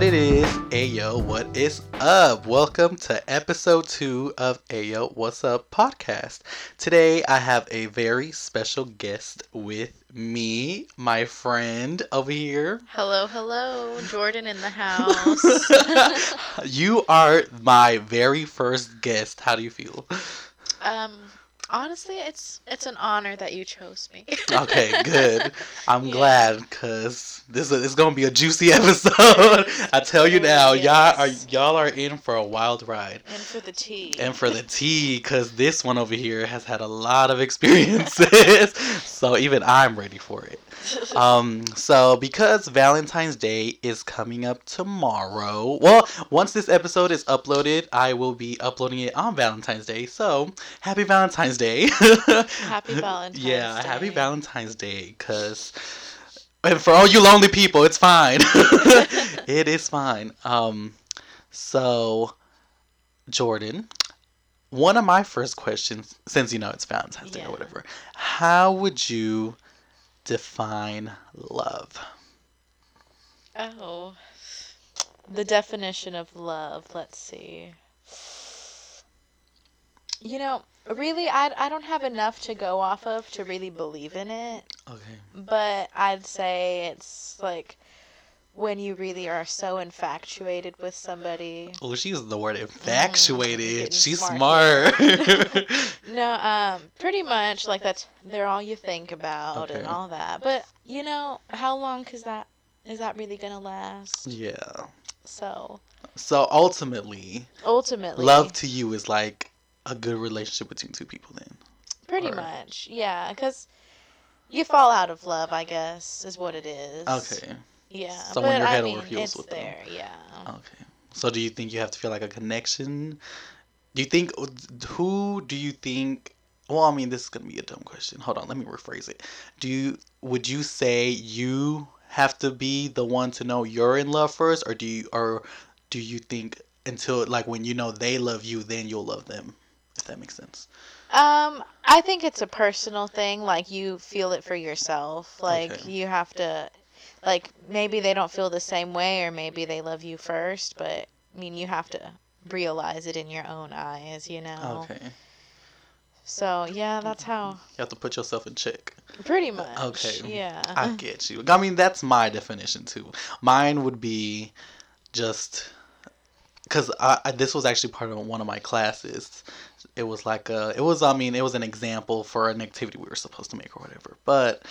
what it is. Ayo, what is up? Welcome to episode two of Ayo, What's Up podcast. Today I have a very special guest with me, my friend over here. Hello, hello, Jordan in the house. you are my very first guest. How do you feel? um, honestly, it's it's an honor that you chose me. okay, good. I'm yeah. glad because this is gonna be a juicy episode. I tell you now, yes. y'all are y'all are in for a wild ride. And for the tea. And for the tea, because this one over here has had a lot of experiences, so even I'm ready for it. um, so because Valentine's Day is coming up tomorrow, well, once this episode is uploaded, I will be uploading it on Valentine's Day. So happy Valentine's Day! happy Valentine's yeah, Day. happy Valentine's Day, cause. And for all you lonely people, it's fine. it is fine. Um, so, Jordan, one of my first questions, since you know it's Valentine's Day yeah. or whatever, how would you define love? Oh, the definition of love. Let's see. You know, really, I, I don't have enough to go off of to really believe in it. Okay. But I'd say it's like when you really are so infatuated with somebody. Oh, she used the word infatuated. Mm, She's smart. smart. no, um, pretty much like that's they're all you think about okay. and all that. But you know, how long is that? Is that really gonna last? Yeah. So. So ultimately. Ultimately. Love to you is like a good relationship between two people. Then. Pretty or... much, yeah, because you fall out of love, I guess, is what it is. Okay. Yeah. Someone you're head I mean, over heels with there, them. yeah. Okay. So do you think you have to feel like a connection? Do you think who do you think well, I mean, this is gonna be a dumb question. Hold on, let me rephrase it. Do you would you say you have to be the one to know you're in love first, or do you or do you think until like when you know they love you, then you'll love them? If that makes sense. Um, I think it's a personal thing. Like you feel it for yourself. Like okay. you have to like maybe they don't feel the same way or maybe they love you first, but I mean you have to realize it in your own eyes, you know. Okay. So yeah, that's how. You have to put yourself in check. Pretty uh, much. Okay. Yeah. I get you. I mean, that's my definition too. Mine would be just because this was actually part of one of my classes. It was like a, it was, I mean, it was an example for an activity we were supposed to make or whatever. But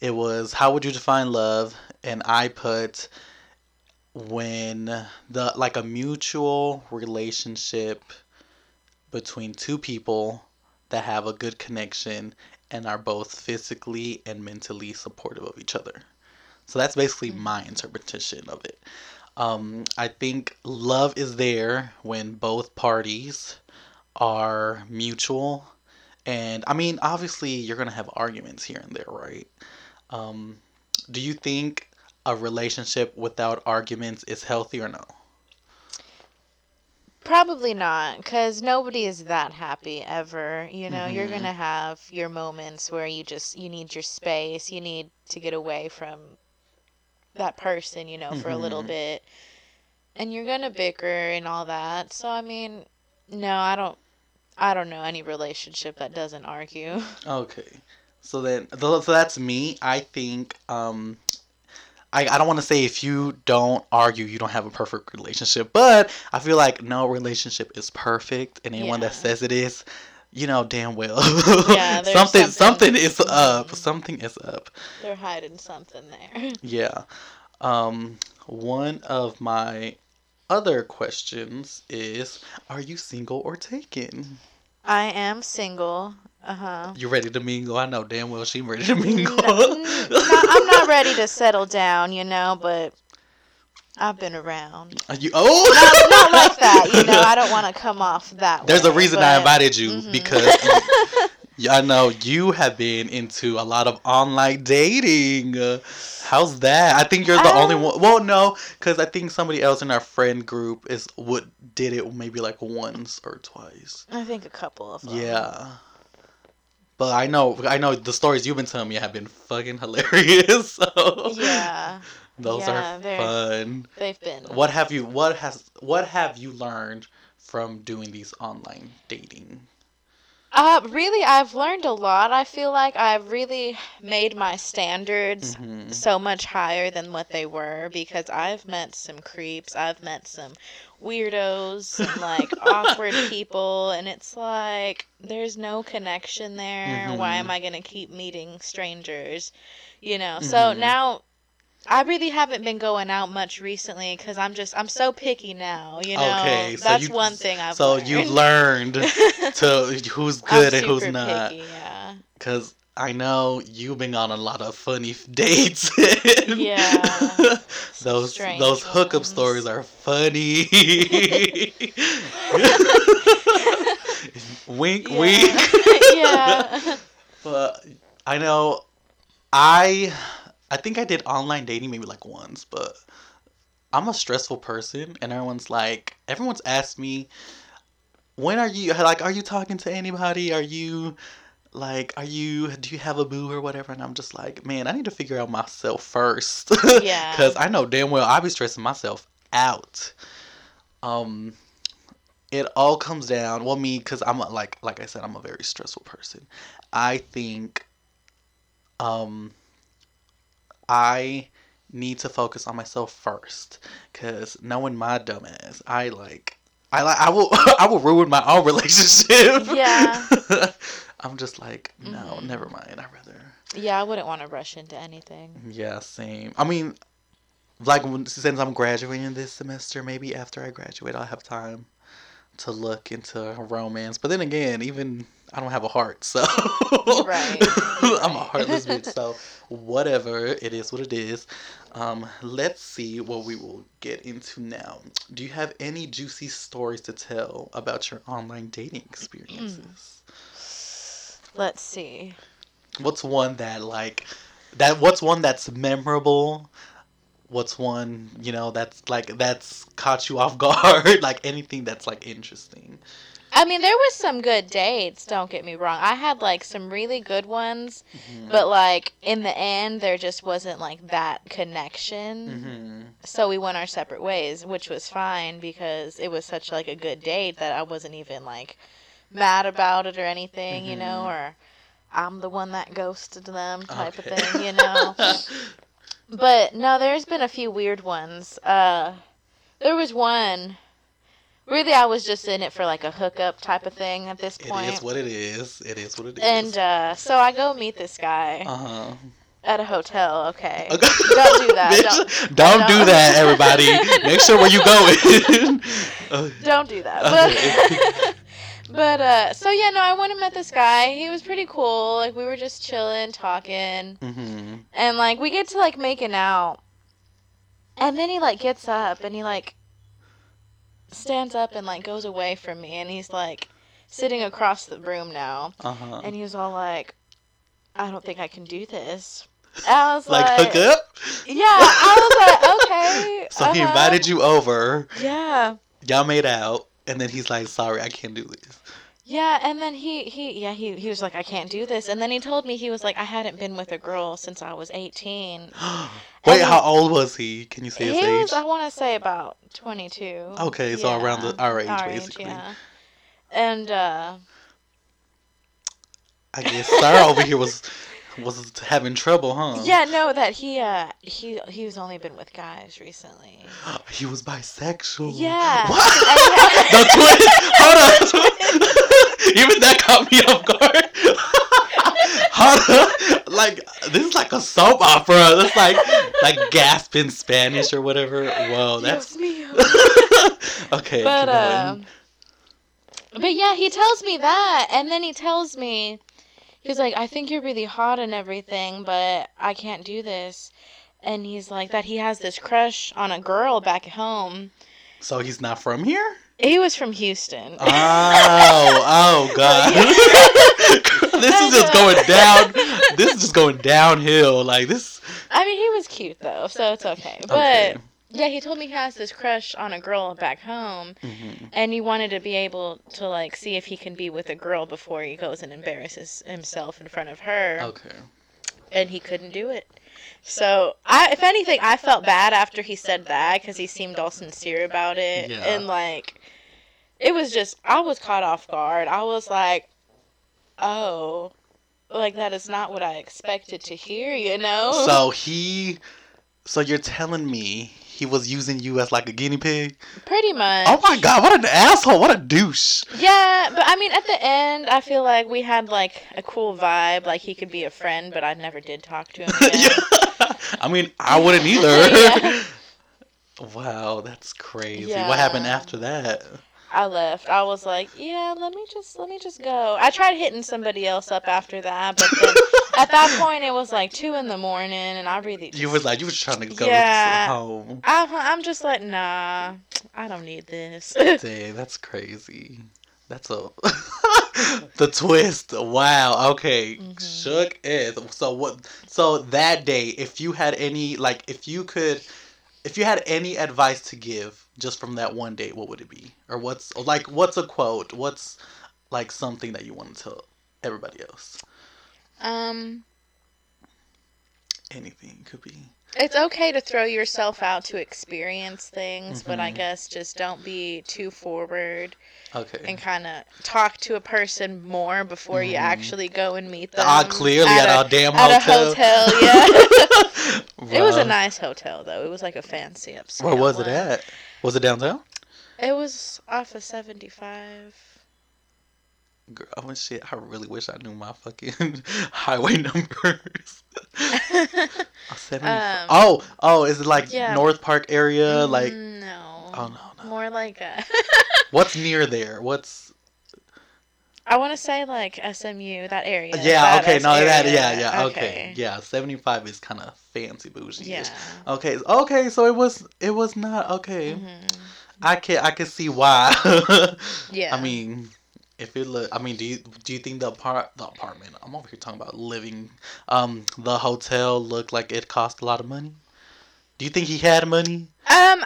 it was how would you define love? And i put when the like a mutual relationship between two people that have a good connection and are both physically and mentally supportive of each other. So that's basically mm-hmm. my interpretation of it. Um, i think love is there when both parties are mutual. And i mean obviously you're gonna have arguments here and there right um, do you think a relationship without arguments is healthy or no? Probably not, because nobody is that happy ever. You know, mm-hmm. you're gonna have your moments where you just you need your space. You need to get away from that person, you know, for mm-hmm. a little mm-hmm. bit, and you're gonna bicker and all that. So I mean, no, I don't. I don't know any relationship that doesn't argue. Okay. So then, so that's me. I think um, I, I don't want to say if you don't argue, you don't have a perfect relationship, but I feel like no relationship is perfect, and anyone yeah. that says it is, you know damn well yeah, something, something something is up. Something is up. They're hiding something there. yeah. Um, one of my other questions is, are you single or taken? I am single. Uh huh. You ready to mingle? I know damn well she ready to mingle. No, no, I'm not ready to settle down, you know, but I've been around. Are you oh no, not like that, you know. I don't want to come off that. There's way, a reason but... I invited you mm-hmm. because I know you have been into a lot of online dating. How's that? I think you're the um, only one. Well, no, because I think somebody else in our friend group is what did it maybe like once or twice. I think a couple of them. Yeah. But I know, I know the stories you've been telling me have been fucking hilarious. So Yeah, those Yeah, are fun. they've been. What have you? What has? What have you learned from doing these online dating? Uh, really, I've learned a lot. I feel like I've really made my standards Mhm. so much higher than what they were because I've met some creeps, I've met some weirdos, and like awkward people, and it's like there's no connection there. Why Mhm. am I gonna keep meeting strangers? You know, so Mhm. now. I really haven't been going out much recently because I'm just I'm so picky now. You know, Okay, so that's you- one thing I've so learned. you've learned to who's good and who's not. picky, yeah. Cause I know you've been on a lot of funny f- dates. Yeah, those strange those hookup ones. stories are funny. wink, Yeah. wink. yeah. But I know I I think I did online dating maybe like once, but I'm a stressful person and everyone's like everyone's asked me when are you like are you talking to anybody? Are you like are you do you have a boo or whatever? And I'm just like, man, I need to figure out myself first. Yeah. Cuz I know damn well I'll be stressing myself out. Um it all comes down well me cuz I'm a, like like I said I'm a very stressful person. I think um I need to focus on myself first cuz knowing my dumb ass, I like I like I will I will ruin my own relationship. Yeah. I'm just like, no, Mhm. never mind. I'd rather Yeah, I wouldn't want to rush into anything. yeah, same. I mean, like since I'm graduating this semester, maybe after I graduate, I'll have time to look into romance. But then again, even I don't have a heart, so Right, I'm a heartless bitch. So whatever, it is what it is. Um, let's see what we will get into now. Do you have any juicy stories to tell about your online dating experiences? Let's see. What's one that like that? What's one that's memorable? What's one you know that's like that's caught you off guard? like anything that's like interesting. I mean, there was some good dates, don't get me wrong. I had like some really good ones, Mm-hmm. but like in the end there just wasn't like that connection. hmm So we went our separate ways, which was fine because it was such like a good date that I wasn't even like mad about it or anything, you know, Mhm. or I'm the one that ghosted them type Okay. of thing, you know. But no, there's been a few weird ones. Uh, there was one. Really, I was just in it for like a hookup type of thing at this point. is what it is. It is what it is. and uh, so I go meet this guy uh huh. at a hotel. Okay, Okay. don't do that. Bitch, Don't, don't, do don't. that, everybody. Make sure where you going. Uh, don't do that. Okay. But uh, so yeah, no, I went and met this guy. He was pretty cool. Like we were just chilling, talking. mhm. and like we get to like making out and then he like gets up and he like stands up and like goes away from me and he's like sitting across the room now Uh huh. and he was all like i don't think i can do this i was Like like, hook up. yeah i was like okay So he uh-huh. invited you over. yeah Y'all made out, and then he's like, "Sorry, I can't do this." yeah and then he he yeah he, he was like i can't do this and then he told me he was like i hadn't been with a girl since i was 18 Wait, how old was he? Can you say his he age? was i want to say about 22 Okay, so around the- our age, basically. yeah. And uh I guess Sarah over here was was having trouble, huh? yeah, no, that he uh he he's only been with guys recently. He was bisexual. Yeah. What? The twins. Hold on. Even that caught me off guard. Hold on. Like this is like a soap opera. That's like like gasp in Spanish or whatever. Whoa, that's okay. But uh, but yeah, he tells me that, and then he tells me he's like, I think you're really hot and everything, but I can't do this. And he's like that he has this crush on a girl back home. so he's not from here. He was from Houston. Oh, oh God. this is just going down. This is just going downhill. Like this. I mean, he was cute though, so it's okay. But Okay. Yeah, he told me he has this crush on a girl back home, hmm and he wanted to be able to like see if he can be with a girl before he goes and embarrasses himself in front of her, Okay. and he couldn't do it. So, I, if anything, I felt bad after he said that because he seemed all sincere about it, Yeah. and like, it was just I was caught off guard. I was like, oh, like that is not what I expected to hear, you know? So he, so you're telling me he was using you as like a guinea pig? Pretty much. Oh my god, what an asshole! What a douche! Yeah, but I mean, at the end, I feel like we had like a cool vibe. Like he could be a friend, but I never did talk to him again. Yeah. I mean, I wouldn't either. Yeah. Wow, that's crazy. Yeah. What happened after that? I left. I was like, yeah, let me just let me just go. I tried hitting somebody else up after that, but then at that point it was like two in the morning, and I really just, You was like, you was trying to go Yeah. home. I'm, I'm just like, nah, I don't need this. Dang, that's crazy. That's a the twist. Wow. Okay. Mhm. Shook is. So what? So that day, if you had any, like, if you could, if you had any advice to give just from that one date, what would it be? Or what's like, what's a quote? What's like something that you want to tell everybody else? um, Anything could be. It's okay to throw yourself out to experience things, but I Mhm. guess just don't be too forward. Okay. and kind of talk to a person more before you Mhm. actually go and meet them. Ah, clearly at, a, damn a, at hotel. a hotel. Yeah, it was a Bruh. nice hotel though. It was like a fancy upscale. Where was it one. at? Was it downtown? It was off of seventy five. Girl, oh shit! I really wish I knew my fucking highway numbers. Oh, 70 Um, oh, oh, is it like yeah. North Park area? Like, no, oh no, no. more like a. What's near there? What's? I want to say like SMU that area. yeah, that okay, no, that, yeah, yeah, okay, yeah. Seventy-five is kind of fancy bougie. Yeah. Okay, okay, so it was, it was not okay. Mhm. I can, I can see why. Yeah. I mean, if it look, I mean, do you do you think the apart the apartment? I'm over here talking about living. Um, the hotel looked like it cost a lot of money. Do you think he had money? Um.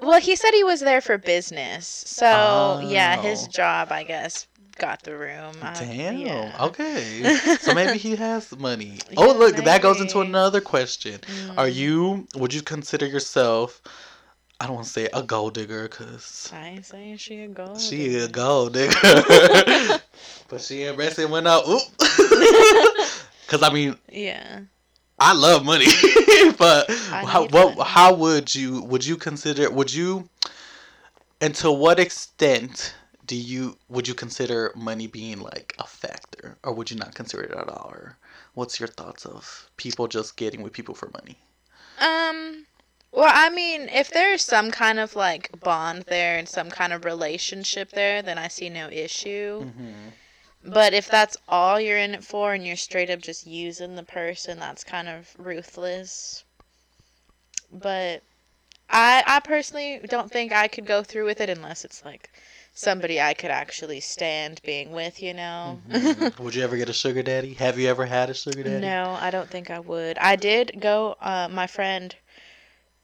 Well, he said he was there for business, so yeah, his Oh. job, I guess, got the room. I- Damn. yeah. Okay. so maybe he has money. Yeah, oh, look, that goes into another question. Are Mm. you? Would you consider yourself? I don't want to say a gold digger because I ain't saying she a gold. she a digger. gold digger, but she and Bessie went out. Oop. Because I mean, Yeah. I love money, but how, what, money. how would you would you consider would you and to what extent do you would you consider money being like a factor or would you not consider it at all or what's your thoughts of people just getting with people for money Um. Well, I mean, if there's some kind of like bond there and some kind of relationship there, then I see no issue. mm-hmm. But if that's all you're in it for and you're straight up just using the person, that's kind of ruthless. But I I personally don't think I could go through with it unless it's like somebody I could actually stand being with, you know. Mm-hmm. would you ever get a sugar daddy have you ever had a sugar daddy no, I don't think I would. I did go uh my friend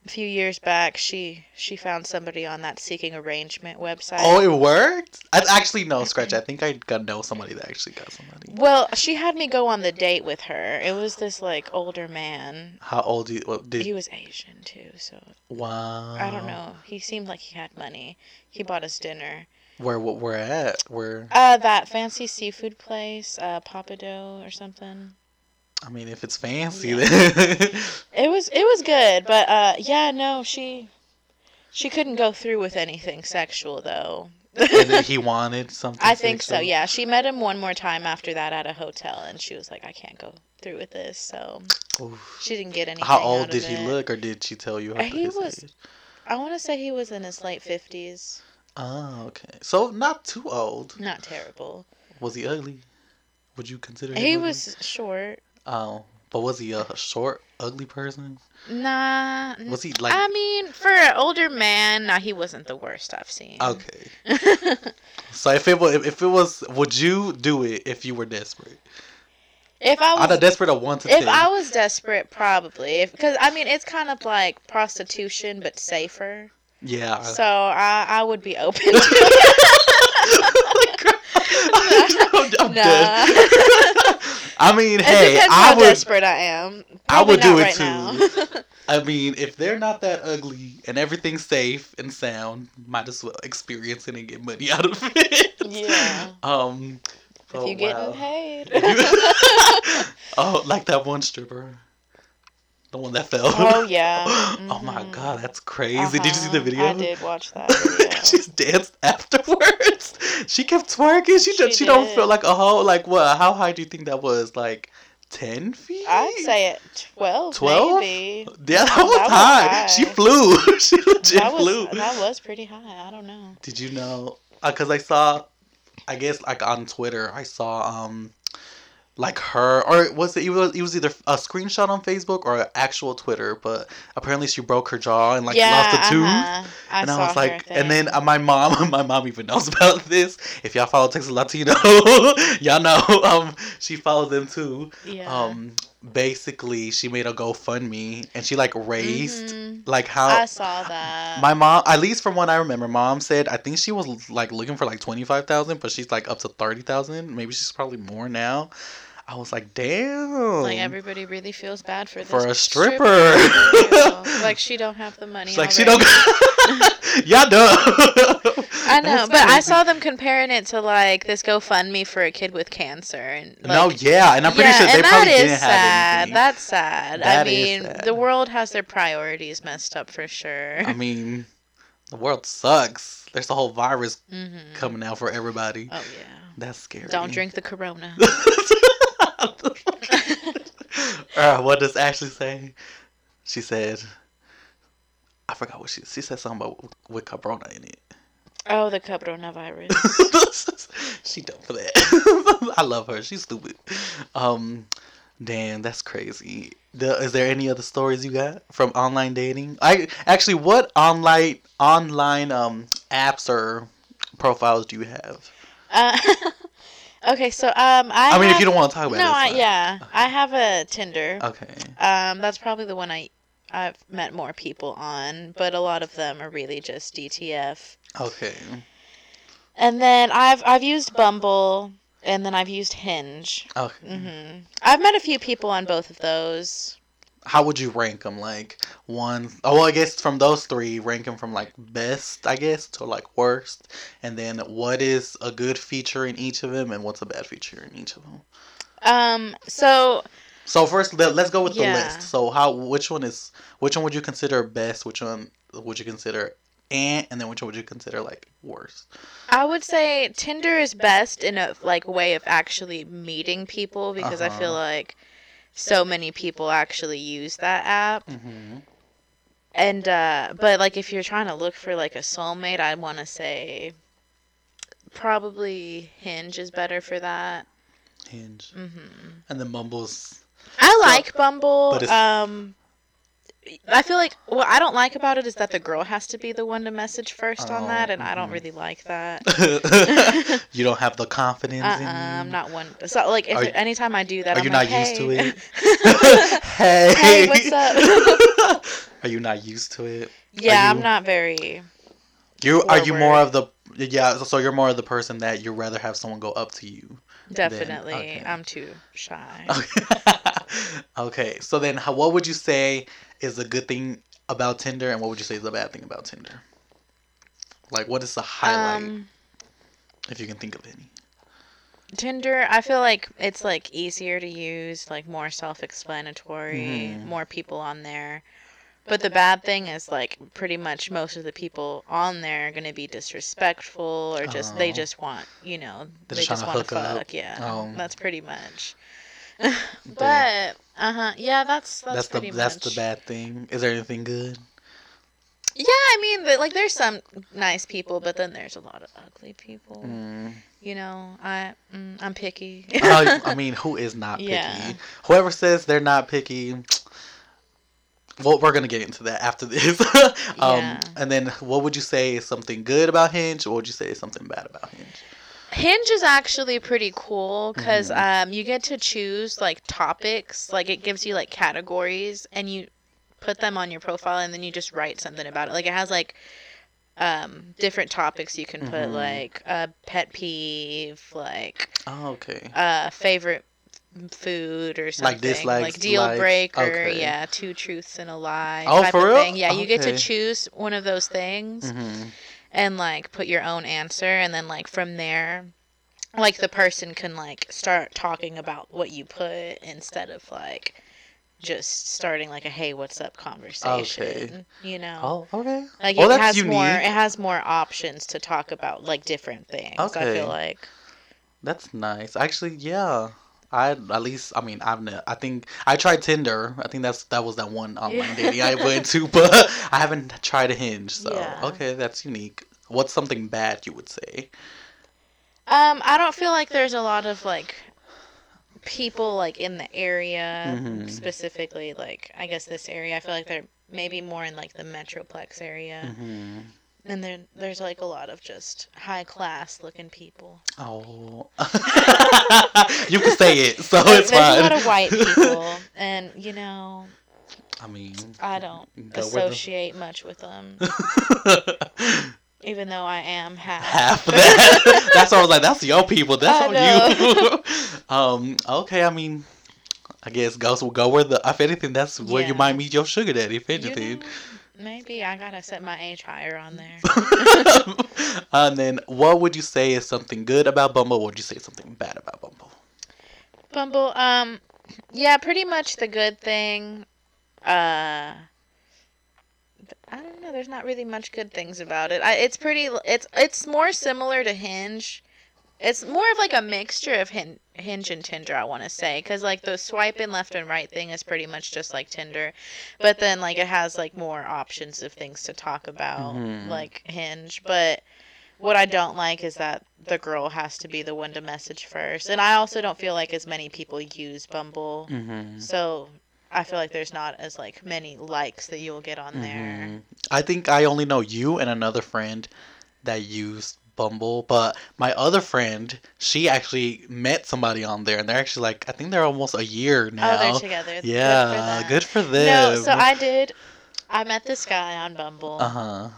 a few years back, she she found somebody on that seeking arrangement website. oh it worked i actually no scratch i think i got know somebody that actually got somebody Well, she had me go on the date with her. It was this like older man. how old you, what, did He was Asian too, so wow I don't know. He seemed like he had money. He bought us dinner. where what where at where Uh, that fancy seafood place, uh, Pappadeaux or something. I mean, if it's fancy, Yeah. then It was it was good, but uh, yeah, no, she she couldn't go through with anything sexual though. and he wanted something. I think so. Yeah, she met him one more time after that at a hotel, and she was like, "I can't go through with this." So Oof. she didn't get anything. How out old of did he it. look, or did she tell you? How he his was- age? I want to say he was in his late fifties. Oh, okay. So not too old. Not terrible. Was he ugly? Would you consider him He ugly? was short. Oh, but was he a short, ugly person? Nah. Was he like? I mean, for an older man, nah, he wasn't the worst I've seen. okay. So if it was, if it was, would you do it if you were desperate? If I was Out of desperate of one to If ten. I was desperate, probably. Because I mean, it's kind of like prostitution, but safer. yeah. So I, I would be open to it. I'm, I'm Nah. I mean, It hey, I how would. desperate I am. I would Probably do it right now. I mean, if they're not that ugly and everything's safe and sound, might as well experience it and get money out of it. Yeah. Um. if oh, you getting wow. paid. oh, like that one stripper. The one that fell. Oh, yeah. oh my Mhm. god, that's crazy. Did you see the Uh-huh. video? I did watch that video. She's danced afterwards. She kept twerking. She She just she don't feel like a hoe. Like what? How high do you think that was? Like ten feet? I'd say it 12, 12? maybe. Yeah, that That was, was high. high. She flew. she legit That was, flew. that was pretty high. I don't know. Did you know? Because I saw, I guess like on Twitter, I saw um, like her or was it? It was, it was either a screenshot on Facebook or actual Twitter. But apparently she broke her jaw and like lost a tooth. uh-huh. I and I was like, and then uh, my mom, my mom even knows about this. If y'all follow Texas Latino, y'all know. Um, she followed them too. yeah. Um, basically, she made a GoFundMe and she like raised Mhm. like how I saw that. my mom, at least from what I remember, mom said I think she was like looking for like twenty five thousand, but she's like up to thirty thousand. Maybe she's probably more now. I was like, damn. like everybody really feels bad for this For a stripper. stripper. like she don't have the money. It's like she don't. Y'all dumb. I know, That's but I saw them comparing it to like this GoFundMe for a kid with cancer, and like, no, yeah, and I'm pretty yeah, sure they probably didn't sad. have anything. That's sad. That I mean, sad. the world has their priorities messed up for sure. I mean, the world sucks. There's a whole virus hmm coming out for everybody. Oh yeah. That's scary. Don't drink the Corona. uh, what does Ashley say? She said, I forgot what she she said something about with Cabrona in it. oh, the coronavirus. she dumb for that. I love her. She's stupid. Um, damn, that's crazy. The, is there any other stories you got from online dating? I actually, what online online um apps or profiles do you have? Uh, okay, so um, I. I, mean, if you don't want to talk about No, it, I, it's fine. yeah, I have a Tinder. Okay. Um, that's probably the one I I've met more people on, but a lot of them are really just DTF. Okay. And then I've I've used Bumble, and then I've used Hinge. Okay. hmm I've met a few people on both of those. How would you rank them? Like one, oh, well, I guess from those three, rank them from like best, I guess, to like worst. And then what is a good feature in each of them, and what's a bad feature in each of them? Um, so So first, let, let's go with the list. So how, which one is, which one would you consider best? Which one would you consider and, and then which one would you consider like worst? I would say Tinder is best in a like way of actually meeting people because I feel Uh-huh. like so many people actually use that app. Mm-hmm. And uh but like if you're trying to look for like a soulmate, I want to say probably Hinge is better for that. Hinge. hmm And the Bumble's. I So- like Bumble. Um I feel like what I don't like about it is that the girl has to be the one to message first on Oh, that and I don't mhm. really like that. you don't have the confidence Uh-uh, in you. I'm not one. So like, if Are anytime I do that, are I'm you like, not used to it? hey. Hey, what's up? are you not used to it? yeah, Are I'm not very. You are you more of the yeah? So you're more of the person that you'd rather have someone go up to you. Definitely, okay. I'm too shy. okay. So then, how, what would you say is a good thing about Tinder, and what would you say is a bad thing about Tinder? Like, what is the highlight, Um, if you can think of any? Tinder, I feel like it's like easier to use, like more self-explanatory, Mhm. more people on there. But the bad thing is like pretty much most of the people on there are gonna be disrespectful or just they Oh. just want you know They're they just just want to hook up. fuck yeah Oh. that's pretty much. but uh huh yeah that's that's, That's, the that's much the bad thing. Is there anything good? yeah I mean like there's some nice people but then there's a lot of ugly people Mm. you know I mm, I'm picky. I, I mean, who is not picky? Yeah. Whoever says they're not picky, well, we're gonna get into that after this. um, Yeah. And then, what would you say is something good about Hinge? Or would you say is something bad about Hinge? Hinge is actually pretty cool because Mhm. um, you get to choose like topics. Like it gives you like categories, and you put them on your profile, and then you just write something about it. Like it has like um, different topics you can put, Mhm. like a pet peeve, like Oh, okay. uh, favorite food or something. Like dislikes, like deal likes, breaker. okay. Yeah, two truths and a lie. Oh, for real? Thing. Yeah, you get to choose one of those things hmm and like put your own answer and then like from there like the person can like start talking about what you put instead of like just starting like a hey what's up conversation you know Oh, okay. like oh, it has unique. more it has more options to talk about like different things okay. i feel like That's nice. Actually, yeah. I at least I mean I've ne- I think I tried Tinder. I think that's that was that one online dating I went to, but I haven't tried a Hinge. So Yeah. okay, that's unique. What's something bad you would say? um i don't feel like there's a lot of like people like in the area Mhm. specifically like i guess this area i feel like they're maybe more in like the metroplex area hmm And then there's like a lot of just high class looking people. Oh, you can say it, so it's there's fine. a lot of white people, and you know, I mean, I don't go with the- associate much with them, even though I am half. half that. that's why I was like, that's your people. That's on you. um. Okay. I mean, I guess ghosts will go where the. If anything, that's where you might meet your sugar daddy. If You anything. know, maybe I gotta set my age higher on there. and then, what would you say is something good about Bumble? What would you say is something bad about Bumble? Bumble, um, yeah, pretty much the good thing. Uh, I don't know. There's not really much good things about it. I, it's pretty. It's it's more similar to Hinge. It's more of like a mixture of Hin- Hinge and Tinder. I want to say because like the swiping left and right thing is pretty much just like Tinder, but then like it has like more options of things to talk about Mhm. like Hinge. But what I don't like is that the girl has to be the one to message first, and I also don't feel like as many people use Bumble. Mm-hmm. So I feel like there's not as like many likes that you'll get on there. Mhm. I think I only know you and another friend that used Bumble, but my other friend, she actually met somebody on there, and they're actually like, I think they're almost a year now. Oh, they're together. yeah, good good for for them. No, so I did. I met this guy on Bumble. Uh huh.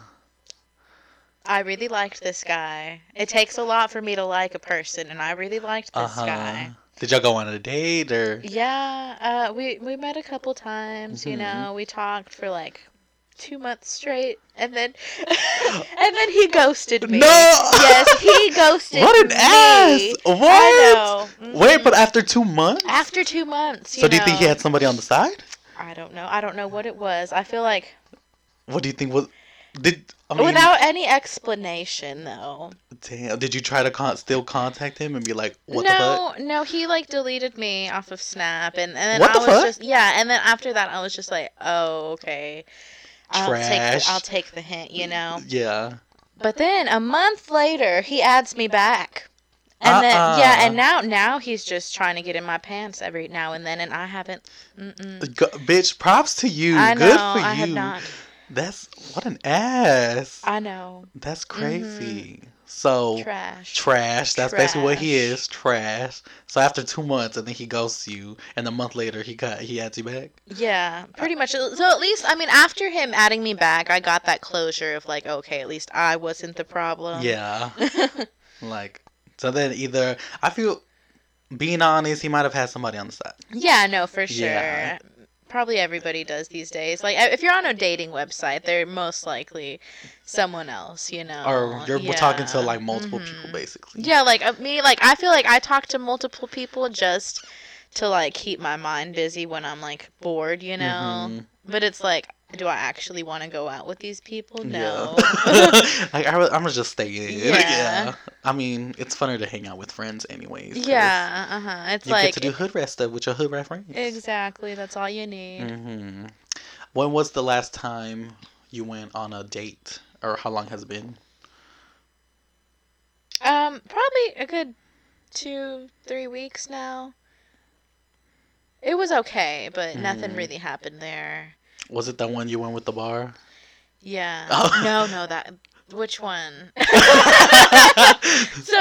I really liked this guy. It takes a lot for me to like a person, and I really liked this Uh huh. guy. Did y'all go on a date or? Yeah, uh, we we met a couple times. You Mhm. know, we talked for like two months straight, and then and then he ghosted me. No! Yes, he ghosted me. What an me. ass! What? I know. Wait, Mhm. but after two months? after two months. so do you think he had somebody on the side? I don't know. I don't know what it was. I feel like What do you think was? Did I mean? without any explanation, though. damn. Did you try to con- still contact him and be like, what the fuck? no, no, he like deleted me off of Snap, and, and then What I the was fuck? just yeah, and then after that, I was just like, oh okay, I'll take the, I'll take the hint, you know. Yeah. But then a month later, he adds me back. And then Uh-uh. yeah, and now now he's just trying to get in my pants every now and then, and I haven't. Go, bitch, props to you. I know Good for you. I have not. That's what an ass. I know. That's mm-hmm. crazy. So Trash. trash. That's basically what he is. Trash. So after two months, and then he ghosts you, and a month later he got he adds you back. Yeah, pretty much. So at least, I mean, after him adding me back, I got that closure of like, okay, at least I wasn't the problem. Yeah. Like so then either I feel being honest, he might have had somebody on the side. yeah, no, for sure. Yeah. Probably everybody does these days. Like, if you're on a dating website, they're most likely someone else, you know. Or you're we're talking to like multiple people Mhm. basically. Yeah, like uh, me, like I feel like I talk to multiple people just to like keep my mind busy when I'm like bored, you know. Mhm. But it's like, do I actually want to go out with these people? No. Yeah. like I, am gonna just stay in. Yeah. yeah. I mean, it's funner to hang out with friends anyways. yeah, uh huh. It's You like get to do hood rat stuff with your hood rat friends. exactly. That's all you need. hmm When was the last time you went on a date, or how long has it been? Um, probably a good two, three weeks now. It was okay, but nothing Mhm. really happened there. Was it the one you went with the bar? Yeah. Oh. No, no, that Which one? so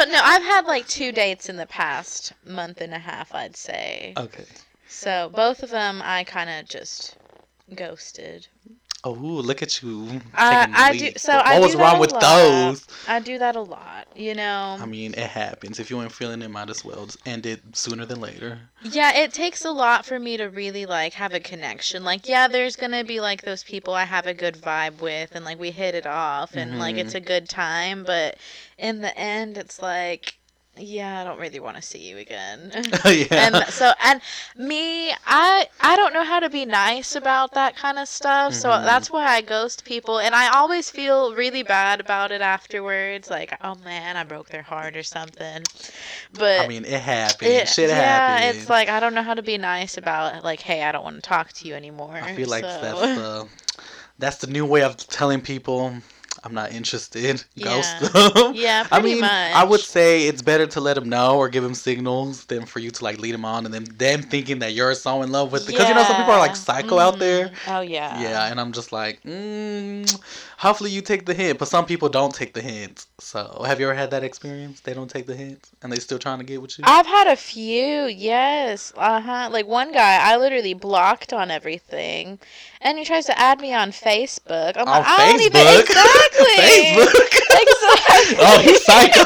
no, I've had like two dates in the past month and a half, I'd say. okay. So both of them, I kind of just ghosted. Oh, look at you. Uh, I do- so what I was do wrong that a with lot. those? I do that a lot, you know. I mean, it happens. If you ain't feeling it, might as well just end it sooner than later. Yeah, it takes a lot for me to really like have a connection. Like, yeah, there's gonna be like those people I have a good vibe with, and like we hit it off, and like Mhm. it's a good time. But in the end, it's like, yeah, I don't really want to see you again. yeah. and so and me i i don't know how to be nice about that kind of stuff so Mhm. that's why i ghost people and i always feel really bad about it afterwards like oh man i broke their heart or something but I mean, it happens. it- Shit yeah happens. it's like i don't know how to be nice about like hey i don't want to talk to you anymore I feel like so. that's the that's the new way of telling people I'm not interested. Ghost Yeah. them. yeah I mean, much I would say it's better to let them know or give them signals than for you to like lead them on and then them thinking that you're so in love with them. because you know some people are like Yeah. psycho out there. Mhm. oh yeah Yeah, and I'm just like, mm, hopefully you take the hint, but some people don't take the hint. So, have you ever had that experience? They don't take the hint and they still trying to get with you. I've had a few, yes. Uh huh. Like one guy, I literally blocked on everything, and he tries to add me on Facebook. I'm on like, I don't even exactly. Facebook. Exactly. oh, he's psycho.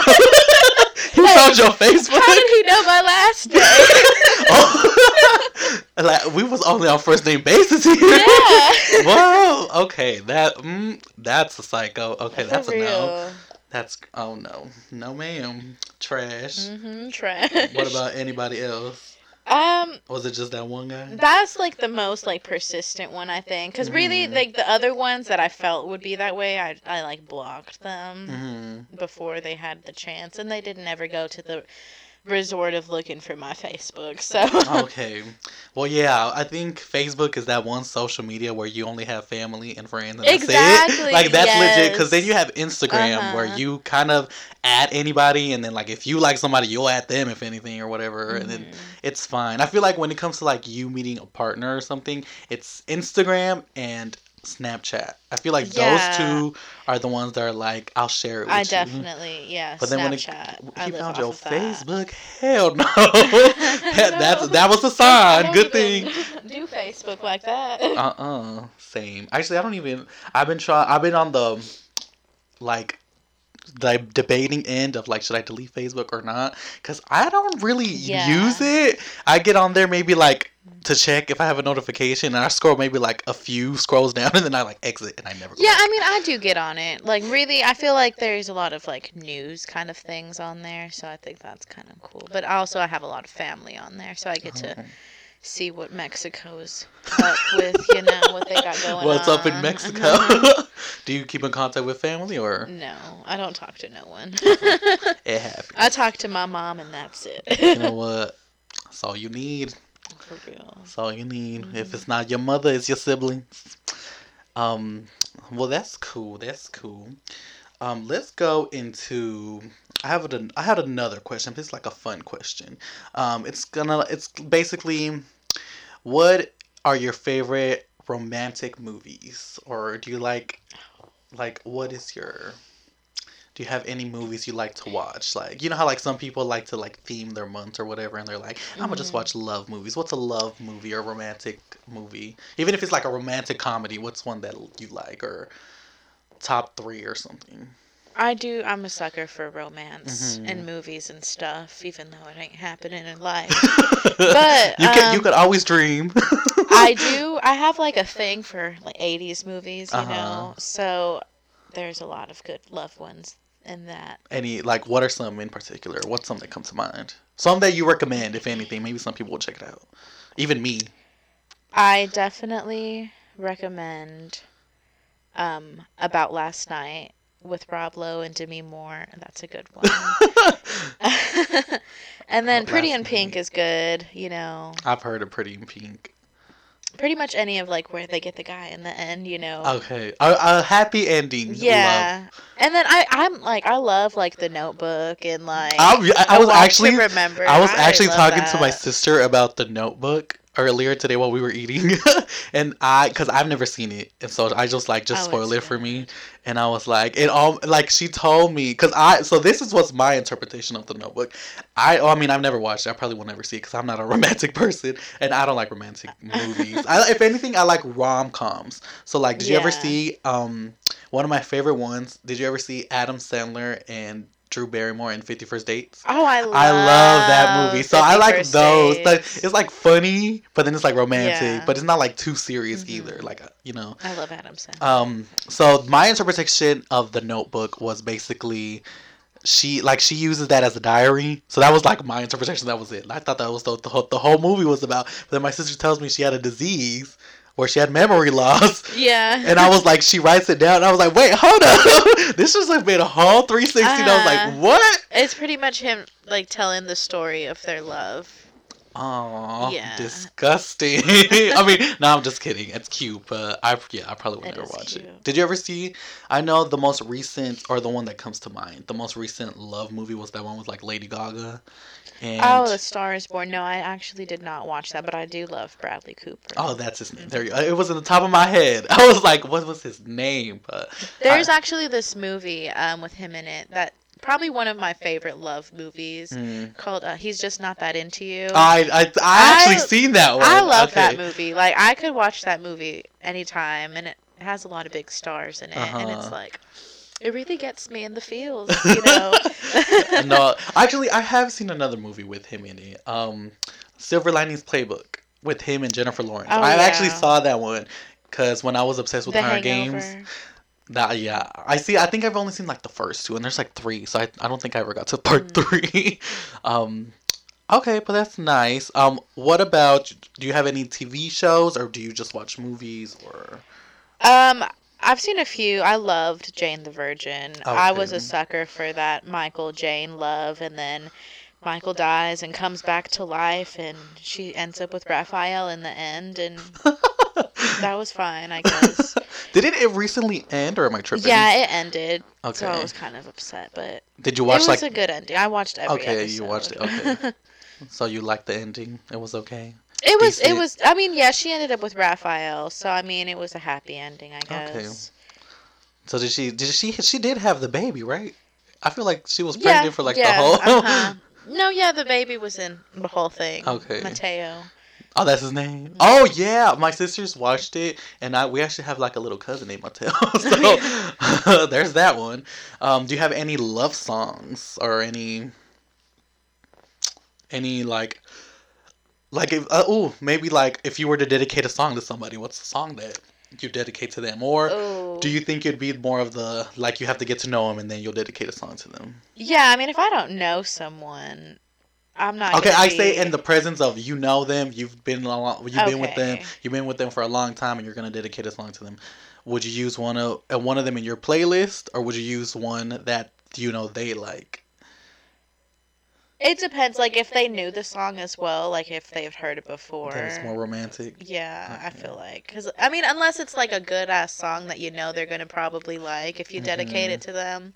he Hey, found your Facebook. How did he know my last name? oh. like we was only on first name basis here. yeah. Whoa. Okay, that mm, that's a psycho. Okay, that's For a no. That's oh no, no ma'am, trash. Mm-hmm. Trash. What about anybody else? Um, Was it just that one guy? that's like the most like persistent one I think, because really Mhm. like the other ones that I felt would be that way, I I like blocked them. hmm before they had the chance, and they didn't ever go to the resort of looking for my Facebook. So okay. Well, yeah, I think Facebook is that one social media where you only have family and friends. And that's it. Exactly, Like that's legit because then you have Instagram where Uh-huh. you kind of add anybody, and then like if you like somebody, you'll add them if anything or whatever, and then Mhm. it's fine. I feel like when it comes to like you meeting a partner or something, it's Instagram and Snapchat. I feel like Yeah. those two are the ones that are like I'll share it with I you. definitely yeah. But then when it, Snapchat. he I found your that. Facebook, hell no. That's that was a sign. Good thing. Do Facebook like that? Uh uh Same. Actually, I don't even. I've been trying. I've been on the like the debating end of like should I delete Facebook or not? Because I don't really Yeah. use it. I get on there maybe like to check if I have a notification, and I scroll maybe like a few scrolls down, and then I like exit, and I never. Yeah, back. I mean, I do get on it. Like, really, I feel like there's a lot of like news kind of things on there, so I think that's kind of cool. But also, I have a lot of family on there, so I get to Oh. See what Mexico's up with, you know, what they got going on. What's up in Mexico? Do you keep in contact with family or no, I don't talk to no one. it happens? I talk to my mom, and that's it. you know what? That's all you need. For real. That's all you need. Mm-hmm. If it's not your mother, it's your siblings. Um, well, that's cool. That's cool. Um, let's go into. I have an, I had another question. It's like a fun question. Um, it's gonna. It's basically, what are your favorite romantic movies, or do you like, like, what is your do you have any movies you like to watch? Like, you know how like some people like to like theme their month or whatever, and they're like, I'm gonna just Mhm. watch love movies. What's a love movie or romantic movie? Even if it's like a romantic comedy, what's one that you like or top three or something? I do. I'm a sucker for romance Mhm. and movies and stuff, even though it ain't happening in life. But, you can you um, could always dream. I do. I have like a thing for like 80s movies, you Uh-huh. know. So there's a lot of good love ones in that. Any like what are some in particular? What's some that come to mind? Some that you recommend, if anything. Maybe some people will check it out. Even me. I definitely recommend um About Last Night with Rob Lowe and Demi Moore. That's a good one. and then Pretty in Pink Night. is good, you know. I've heard of Pretty in Pink. Pretty much any of like where they get the guy in the end, you know. Okay, a, a happy ending. Love. Yeah. And then I I'm like I love like The Notebook and like I, I, was actually remember. I was I actually love talking to my sister about the Notebook earlier today while we were eating, and I because I've never seen it, and so I just like just Oh, spoil it for me, and I was like, it all like she told me because I so this is what's my interpretation of the Notebook. I oh, I mean I've never watched it. I probably will never see it because I'm not a romantic person, and I don't like romantic movies. I, if anything, I like rom coms. So like, did you ever see um one of my favorite ones? Did you ever see Adam Sandler and Drew Barrymore in Fifty First Dates? Oh, I love. I love that movie. So I like those. Like, it's like funny, but then it's like romantic, Yeah. but it's not like too serious Mhm. either. Like uh, you know. I love Adam Sandler. Um. So my interpretation of the Notebook was basically. She like she uses that as a diary, so that was like my interpretation. That was it. I thought that was the the whole, the whole movie was about. But then my sister tells me she had a disease where she had memory loss, yeah. and I was like, she writes it down. And I was like, wait, hold up, this just like made a whole three sixty. And I was Uh-huh. like, what? It's pretty much him like telling the story of their love. Oh, Yeah. disgusting. I mean, no, I'm just kidding. It's cute, but I yeah, I probably would never watch it. Did you ever see? I know the most recent, or the one that comes to mind, the most recent love movie was that one with like Lady Gaga, and Oh, The Star is Born. No, I actually did not watch that, but I do love Bradley Cooper. oh, that's his name. There, you, it was in the top of my head. I was like, what was his name? But There's I- actually this movie um, with him in it that probably one of my favorite love movies mm. called uh, He's Just Not That Into You. I, I I actually I- seen that one. I love Okay. that movie. Like I could watch that movie anytime, and it has a lot of big stars in it, and it's Uh-huh. like it really gets me in the feels, you know. no, actually, I have seen another movie with him in it. Um, Silver Linings Playbook with him and Jennifer Lawrence. Oh, I actually saw that one because when I was obsessed with the Hunger Hangover. Games. That yeah, I see. I think I've only seen like the first two, and there's like three, so I, I don't think I ever got to part Mm. three. um, okay, but that's nice. Um, what about? Do you have any TV shows, or do you just watch movies, or? Um, I've seen a few. I loved Jane the Virgin. I was a sucker for that Michael Jane love, and then Michael dies and comes back to life, and she ends up with Rafael in the end, and that was fine, I guess. Did it, it recently end, or am I tripping? yeah, it ended, Okay. so I was kind of upset, but Did you watch? it was like? a good ending. I watched every Okay, you watched it, okay. So you liked the ending? It was okay. it was. It was. I mean, yeah, she ended up with Rafael, so I mean, it was a happy ending, I guess. Okay. So did she? Did she? She did have the baby, right? I feel like she was Yeah, pregnant for like yeah, the whole. uh-huh. No, yeah, the baby was in the whole thing. Okay. Mateo. Oh, that's his name. Oh yeah, my sisters watched it, and I we actually have like a little cousin named Mateo. so there's that one. Um, do you have any love songs or any any like like if uh, oh maybe like if you were to dedicate a song to somebody, what's the song that you dedicate to them or? Oh. Do you think it'd be more of the like you have to get to know them and then you'll dedicate a song to them? Yeah, I mean, if I don't know someone, I'm not. Okay, I say in the presence of you know them, you've been long, you've been with them, you've been with them for a long time, and you're gonna dedicate a song to them. Would you use one of uh, one of them in your playlist, or would you use one that you know they like? It depends. Like if they knew the song as well, like if they've heard it before. That is more romantic. Yeah, I feel like because I mean, unless it's like a good ass song that you know they're gonna probably like, if you dedicate Mhm. it to them.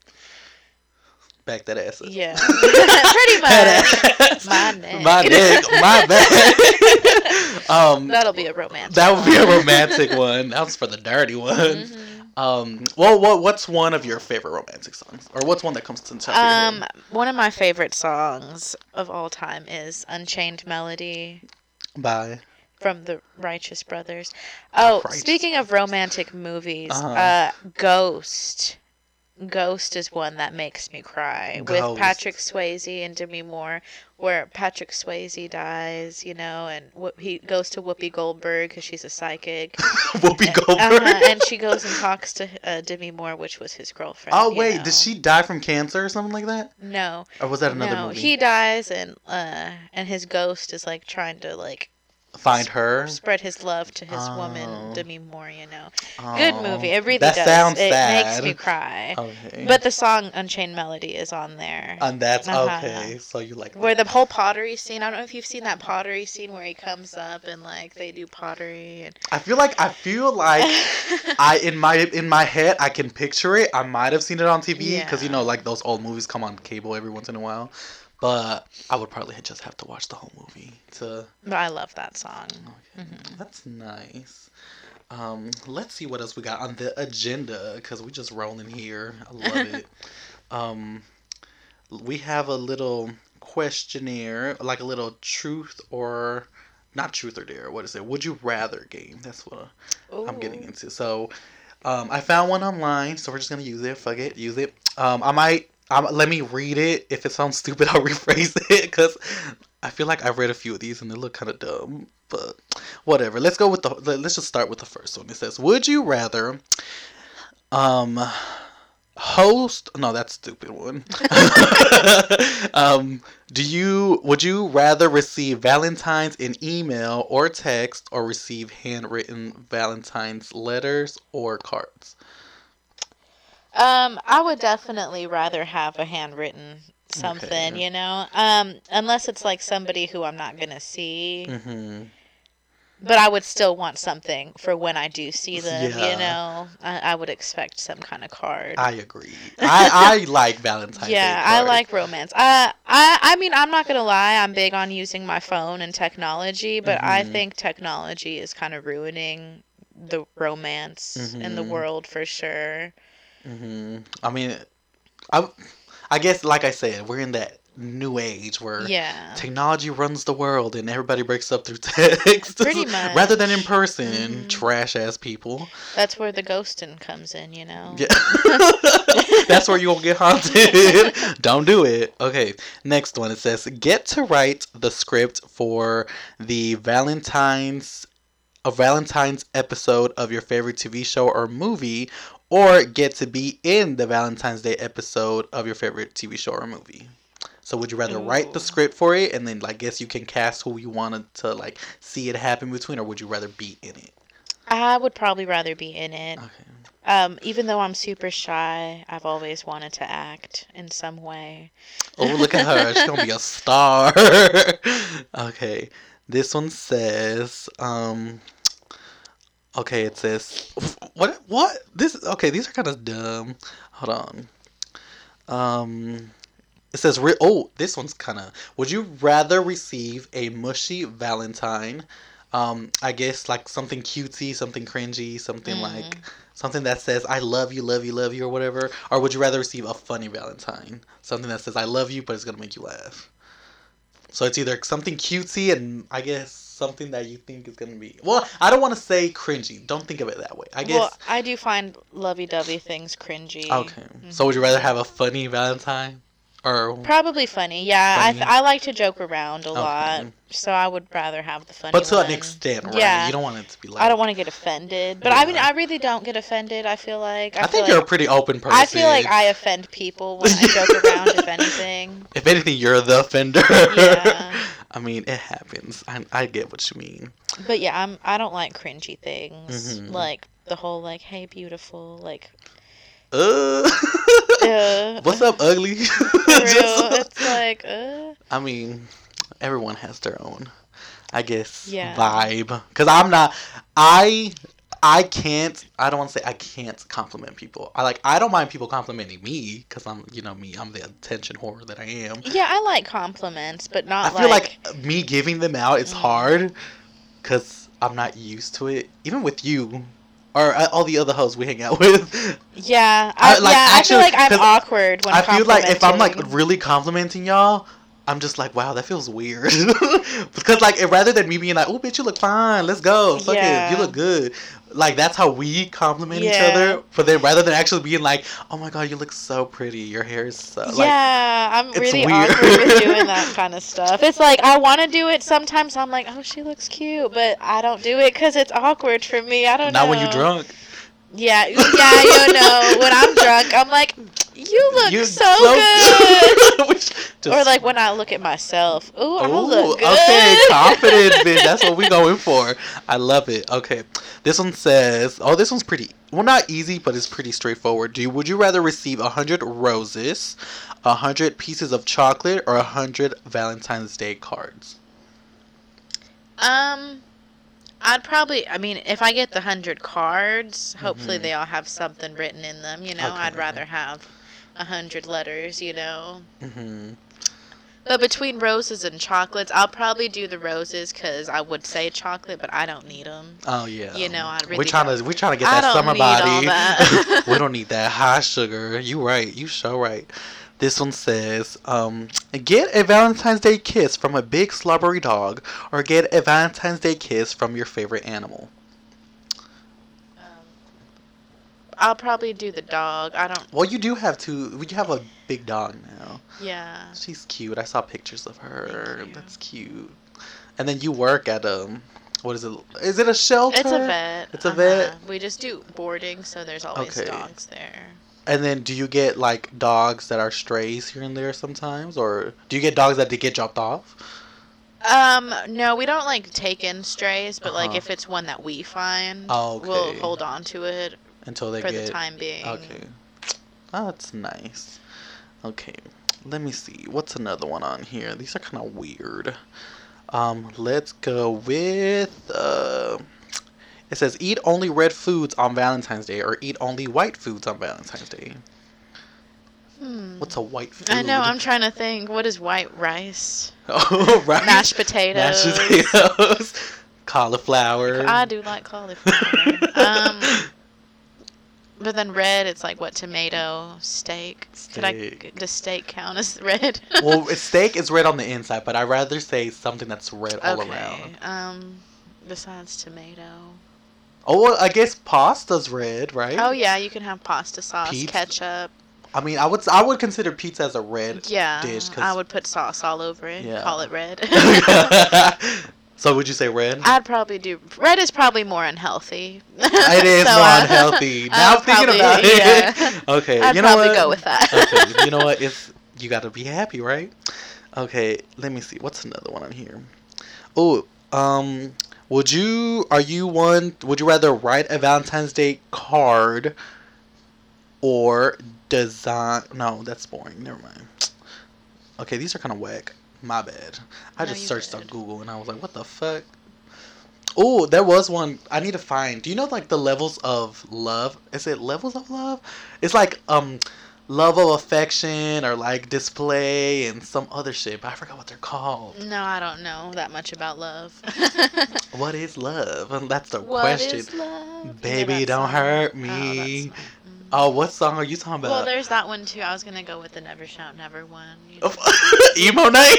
Back that ass up. Yeah, pretty much. My neck. My neck. My back. um, That'll be a romantic. that would be a romantic one. That was for the dirty ones. Mhm. Um, well, what what's one of your favorite romantic songs, or what's one that comes to the top of your Um, head? one of my favorite songs of all time is "Unchained Melody" by from the Righteous Brothers. Oh, Righteous speaking of romantic movies, Uh-huh. uh, Ghost. Ghost is one that makes me cry with Patrick Swayze and Demi Moore, where Patrick Swayze dies, you know, and wh- he goes to Whoopi Goldberg because she's a psychic, Whoopi Goldberg. uh-huh, and she goes and talks to uh, Demi Moore, which was his girlfriend. oh wait, know. did she die from cancer or something like that? No, Or was that another no, movie? he dies, and uh, and his ghost is like trying to like Find her. spread his love to his Oh. woman Demi Moore. You know, Oh, good movie. It really that does. sounds it sad. makes me cry. Okay. But the song Unchained Melody is on there. and that's Uh-huh. okay. So you like where the whole pottery scene, I don't know if you've seen that pottery scene where he comes up and like they do pottery and I feel like I feel like I in my in my head I can picture it. I might have seen it on TV because you know like those old movies come on cable every once in a while. But I would probably just have to watch the whole movie to. But I love that song. Okay, that's nice. Um, let's see what else we got on the agenda because we just rolling here. I love it. um, we have a little questionnaire, like a little truth or not truth or dare. What is it? Would you rather game? That's what I'm getting into. So, um, I found one online, so we're just gonna use it. Fuck it, use it. Um, I might. Um, let me read it. If it sounds stupid, I'll rephrase it because I feel like I've read a few of these and they look kind of dumb. But whatever. Let's go with the. let- Let's just start with the first one. It says, "Would you rather, um, host? No, that's stupid one. um, do you? Would you rather receive Valentine's in email or text, or receive handwritten Valentine's letters or cards? Um, I would definitely rather have a handwritten something, Okay. you know. Um, unless it's like somebody who I'm not gonna see, Mm-hmm. but I would still want something for when I do see them. Yeah. You know, I, I would expect some kind of card. I agree. I I like Valentine's. Day. Yeah, I like romance. I, I, I mean, I'm not gonna lie. I'm big on using my phone and technology, but I Mhm. think technology is kind of ruining the romance in the Mhm. world for sure. Hmm I mean, I, I guess like I said, we're in that new age where Yeah. technology runs the world and everybody breaks up through text, Pretty much rather than in person. Mhm. Trash ass people. That's where the ghosting comes in, you know. Yeah, that's where you gonna get haunted. Don't do it. Okay, next one. It says get to write the script for the Valentine's a Valentine's episode of your favorite TV show or movie, or get to be in the Valentine's Day episode of your favorite TV show or movie. So would you rather write the script for it and then like guess you can cast who you wanted to like see it happen between, or would you rather be in it? I would probably rather be in it. Okay. Um, even though I'm super shy, I've always wanted to act in some way. Oh, look at her. She's gonna be a star. okay. This one says, um Okay, it says what what? This okay, these are kind of dumb. Hold on. Um it says re- oh, this one's kind of Would you rather receive a mushy Valentine? Um I guess like something cutesy, something cringy, something Mm. like something that says I love you, love you, love you or whatever, or would you rather receive a funny Valentine? Something that says I love you but it's going to make you laugh. So it's either something cutesy and I guess something that you think is going to be Well, I don't want to say cringy. Don't think of it that way. I guess Well, I do find lovey-dovey things cringy. Okay. Mm-hmm. So would you rather have a funny Valentine or Probably funny. Yeah, I, th- I like to joke around a lot, Okay. so I would rather have the funny. But to one. an extent, right? Yeah. You don't want it to be like I don't want to get offended, but I mean, I really don't get offended. I feel like I, I, feel think like, you're a pretty open person. I feel like I offend people when I joke around. If anything, If anything, you're the offender. Yeah. I mean, it happens. I, I get what you mean. but yeah, I'm. I don't like cringy things Mhm. like the whole like, "Hey, beautiful," like, Uh, uh, what's up, ugly? Just- it's like, uh, I mean, everyone has their own, I guess, Yeah. vibe. Cause I'm not, I, I can't. I don't want to say I can't compliment people. I like. I don't mind people complimenting me, cause I'm, you know, me. I'm the attention whore that I am. yeah, I like compliments, but not. I feel like, like, me giving them out is Mm. hard, cause I'm not used to it. Even with you, or uh, all the other hoes we hang out with. yeah, I, I- like, yeah. actually, I feel like I'm awkward when I feel like if I'm like really complimenting y'all, I'm just like, wow, that feels weird. because like rather than me being like, oh, bitch, you look fine, let's go, fuck it, you look good. Like that's how we compliment each other. But then rather than actually being like, oh my god, you look so pretty, your hair is so like. yeah, I'm it's really weird. awkward with doing that kind of stuff. It's like I want to do it. Sometimes I'm like, oh, she looks cute, but I don't do it because it's awkward for me. I don't know. Not when you're drunk. Yeah, yeah, you know, when I'm drunk, I'm like, you look You're so, good. Which just- or like when I look at myself, ooh, I look good. okay, confident bitch. That's what we going for. I love it. Okay, this one says, oh, this one's pretty. Well, not easy, but it's pretty straightforward. Do you, would you rather receive a hundred roses, a hundred pieces of chocolate, or a hundred Valentine's Day cards? Um, I'd probably. I mean, if I get the hundred cards, hopefully Mhm. they all have something written in them. You know, I'd rather have a hundred letters. You know, hmm But between roses and chocolates, I'll probably do the roses because I would say chocolate, but I don't need them. Oh yeah. You know, I really we're trying don't. to we're trying to get that summer body. that. we don't need that high sugar. You right. You so right. This one says, um, get a Valentine's Day kiss from a big slobbery dog, or get a Valentine's Day kiss from your favorite animal. I'll probably do the dog. I don't. Well, you do have two. You have a big dog now. Yeah. She's cute. I saw pictures of her. That's cute. And then you work at um, what is it? Is it a shelter? It's a vet. It's a vet? We just do boarding, so there's always Okay. dogs there. And then do you get like dogs that are strays here and there sometimes, or do you get dogs that they get dropped off? Um, no, we don't like take in strays, but like Uh-huh. if it's one that we find, Oh, we'll hold on to it Until they for get the time being. Okay. Oh, that's nice. Okay. Let me see. What's another one on here? These are kind of weird. Um, let's go with uh it says eat only red foods on Valentine's Day or eat only white foods on Valentine's Day. Hmm. What's a white food? I know. I'm trying to think. What is white rice? Oh, right. Mashed potatoes. Mashed potatoes. Cauliflower. I do like cauliflower. um, but then red, it's like what tomato, steak. Could I? Does steak count as red? well, steak is red on the inside, but I'd rather say something that's red all okay. around. Um, besides tomato. Oh, well, I guess pasta's red, right? Oh yeah, you can have pasta sauce, Pizza? ketchup. I mean, I would I would consider pizza as a red. Yeah, dish, 'cause- I would put sauce all over it. Yeah. Call it red. so would you say red? I'd probably do red is probably more unhealthy. it is So, more uh, unhealthy. Now I'm thinking probably- about it. yeah. okay, I'd you know probably what? go with that. okay, you know what? If you gotta be happy, right? Okay, let me see. What's another one on here? Oh, um, would you? Are you one? Would you rather write a Valentine's Day card or design? No, that's boring. Never mind. Okay, these are kind of whack. My bad. I No, just searched on. Google and I was like, what the fuck? Oh, there was one I need to find. Do you know like the levels of love? Is it levels of love? It's like um love of affection or like display and some other shit, but I forgot what they're called. No, I don't know that much about love. What is love? And that's the What question. is love? Baby, that don't song? hurt Oh, me. mm. Oh, what song are you talking about? Well, there's that one too. I was gonna go with the Never Shout Never one. you know. emo night.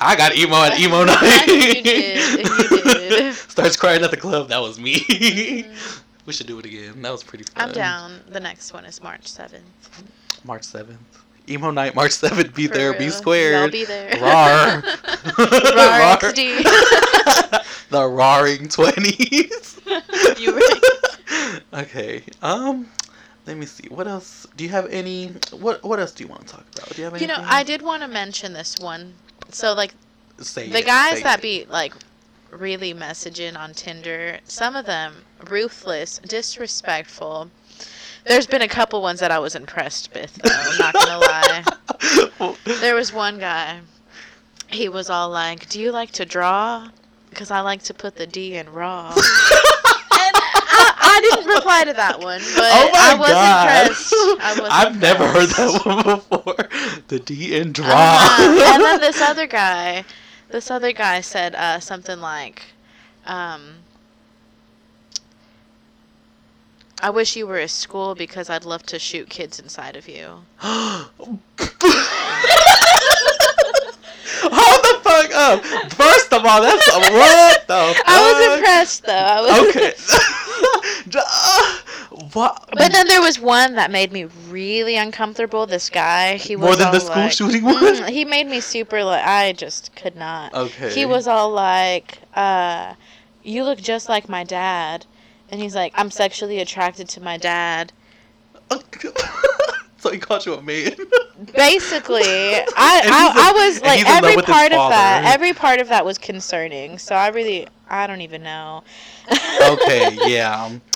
I got emo at emo night. you did. You did. Starts crying at the club. That was me. Mhm. We should do it again. That was pretty fun. I'm down. The next one is March 7th. March seventh. Emo night, March seventh. Be For there. Be real. squared. Y'all be there. Rar. Rar Rar. XD. the roaring twenties. You right. Okay. Um. Let me see. What else? Do you have any? What What else do you want to talk about? Do you have You know, I did want to mention this one. So, like, say the it, guys that it. be like really messaging on Tinder, some of them ruthless, disrespectful. There's been a couple ones that I was impressed with, though, I'm not gonna lie. There was one guy. He was all like, "Do you like to draw? Because I like to put the D in raw." and I, I didn't reply to that one, but oh my I was god! impressed. I was I've never heard that one before. The D in draw. Uh-huh. and then this other guy, this other guy said uh, something like, um, "I wish you were a school because I'd love to shoot kids inside of you." Hold the fuck up! First of all, that's a, what the fuck? I was impressed though. I was Okay. What? But then there was one that made me really uncomfortable. This guy, he was More than the school like- shooting one? Mm, he made me super like I just could not. Okay. He was all like, uh, "You look just like my dad," and he's like, "I'm sexually attracted to my dad." so he caught you a man. Basically, I I, I was like he's in love every part of that. Every part of that was concerning. So I really I don't even know. okay, yeah.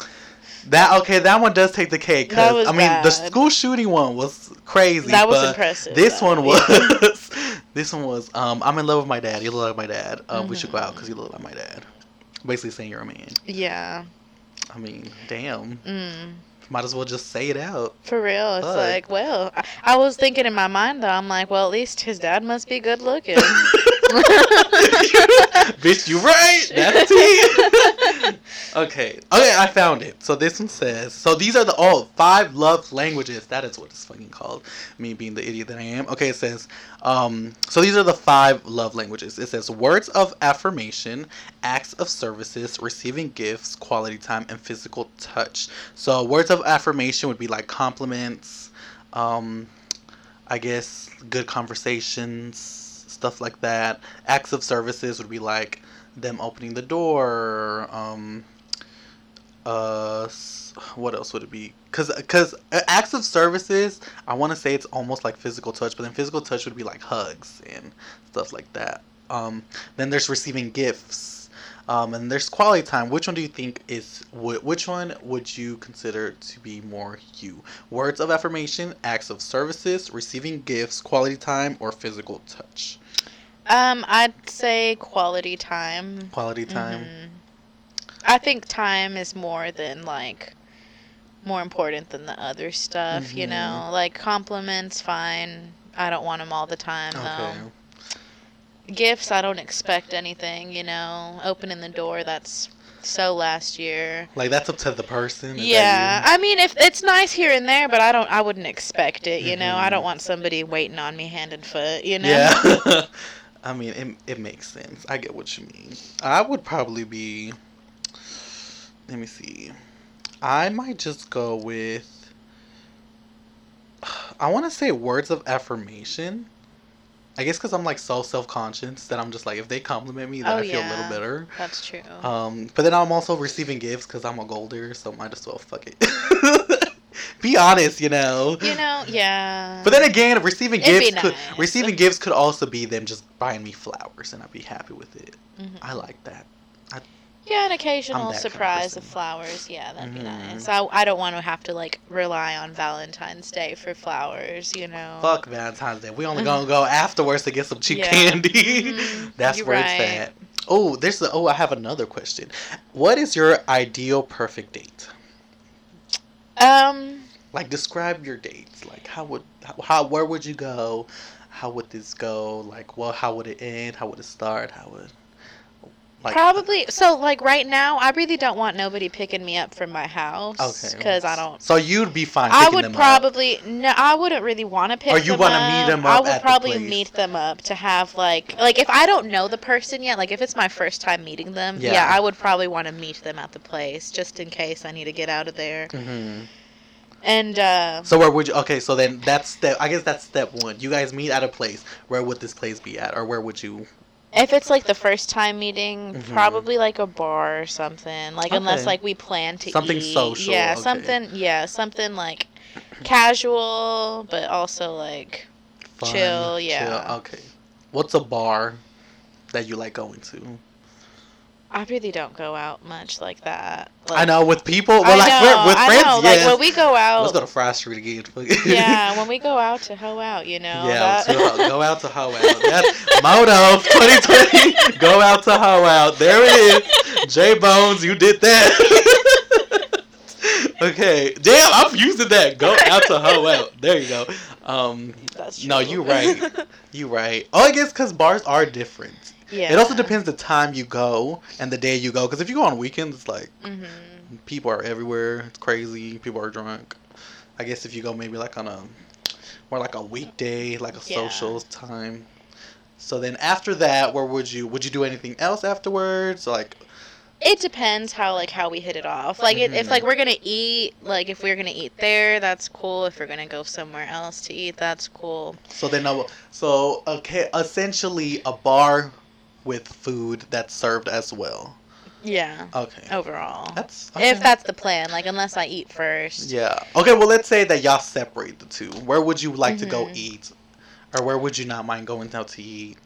um, That okay, that one does take the cake. Cause I mean, the school shooting one was crazy. That was but impressive, This though, one was. this one was. Um, I'm in love with my dad. You look like my dad. Uh, We should go Mm-hmm. out because you look like my dad. Basically saying you're a man. Yeah. I mean, damn. Mm. Might as well just say it out. For real, it's Fuck. like, well, I, I was thinking in my mind though, I'm like, well, at least his dad must be good looking. Bitch, you right. That's it. okay. Okay, I found it. So this one says. So these are the all five love languages. That is what it's fucking called. Me being the idiot that I am. Okay, it says. Um. So these are the five love languages. It says words of affirmation, acts of services, receiving gifts, quality time, and physical touch. So words of affirmation would be like compliments. Um. I guess good conversations, stuff like that. Acts of services would be like them opening the door. Um, uh, what else would it be? Cause, cause uh, acts of services, I want to say it's almost like physical touch, but then physical touch would be like hugs and stuff like that. Um, then there's receiving gifts. Um, and there's quality time. Which one do you think is which one would you consider to be more you? Words of affirmation, acts of services, receiving gifts, quality time, or physical touch? um, I'd say quality time. Quality time. Mhm. I think time is more than like more important than the other stuff, you Mhm. know. Like compliments, fine. I don't want them all the time Okay. though. Gifts, I don't expect anything, you know. Opening the door, that's so last year. Like that's up to the person. is Yeah, I mean, if it's nice here and there, but I don't, I wouldn't expect it. You know, I Mhm. don't want somebody waiting on me hand and foot. You you? know. Yeah. I mean, it, it makes sense. I get what you mean. I would probably be. Let me see. I might just go with. I want to say words of affirmation. I guess because I'm like so self conscious that I'm just like, if they compliment me, then Oh, I feel a little better. That's true. Um, but then I'm also receiving gifts because I'm a gold digger, so might as well fuck it. Be honest, you know. you know, yeah. But then again, receiving It'd gifts could nice. receiving gifts could also be them just buying me flowers, and I'd be happy with it. Mhm. I like that. Yeah, an occasional kind of surprise of flowers. Yeah, that'd be Mhm. nice. I, I don't want to have to like rely on Valentine's Day for flowers. You know. Fuck Valentine's Day. We only gonna go afterwards to get some cheap Yeah. candy. Mhm. That's You're where right. it's at. Oh, there's the. Oh, I have another question. What is your ideal perfect date? Um. Like, describe your dates. Like, how would how, how where would you go? How would this go? Like, well, how would it end? How would it start? How would like Probably. So, like right now, I really don't want nobody picking me up from my house. Okay. Because I don't. So you'd be fine. I would them up. probably no. I wouldn't really want to pick. Or you wanna up. meet 'em I would probably meet them up to have like like if I don't know the person yet, like if it's my first time meeting them, yeah, Yeah. I would probably want to meet them at the place just in case I need to get out of there. Mm-hmm. And uh, So where would you? Okay, so then that's step. I guess that's step one. You guys meet at a place. Where would this place be at, or where would you? If it's like the first time meeting, Mhm. probably like a bar or something. Like unless like we plan to eat Something eat. social, Yeah, okay. something. Yeah, something like casual, but also like Fun, Chill, yeah. Okay. What's a bar that you like going to? I really don't go out much like that. I know with people. Well, I like know, with I friends, know. yes. Like when we go out, Let's go to Fry Street again. yeah, when we go out to hoe out, you know. yeah, that- go out to hoe out. That's motto 2020. go out to hoe out. There it is. J Bones, you did that. okay, damn, I'm using that. Go out to hoe out. There you go. Um, That's No, true. you right. you right. Oh, I guess because bars are different. Yeah. It also depends the time you go and the day you go. Because if you go on weekends, it's like hmm people are everywhere. It's crazy. People are drunk. I guess if you go maybe like on a more like a weekday, like a Yeah. social time. So then after that, where would you would you do anything else afterwards? Like It depends how like how we hit it off. Like it, if like we're gonna eat, like if we're gonna eat there, that's cool. If we're gonna go somewhere else to eat, that's cool. so then uh, so okay, essentially a bar with food that's served as well. Yeah. Okay. Overall, That's if that's the plan, like unless I eat first. Yeah. Okay, well, let's say that y'all separate the two. Where would you like to go Mhm. eat? Or where would you not mind going out to eat?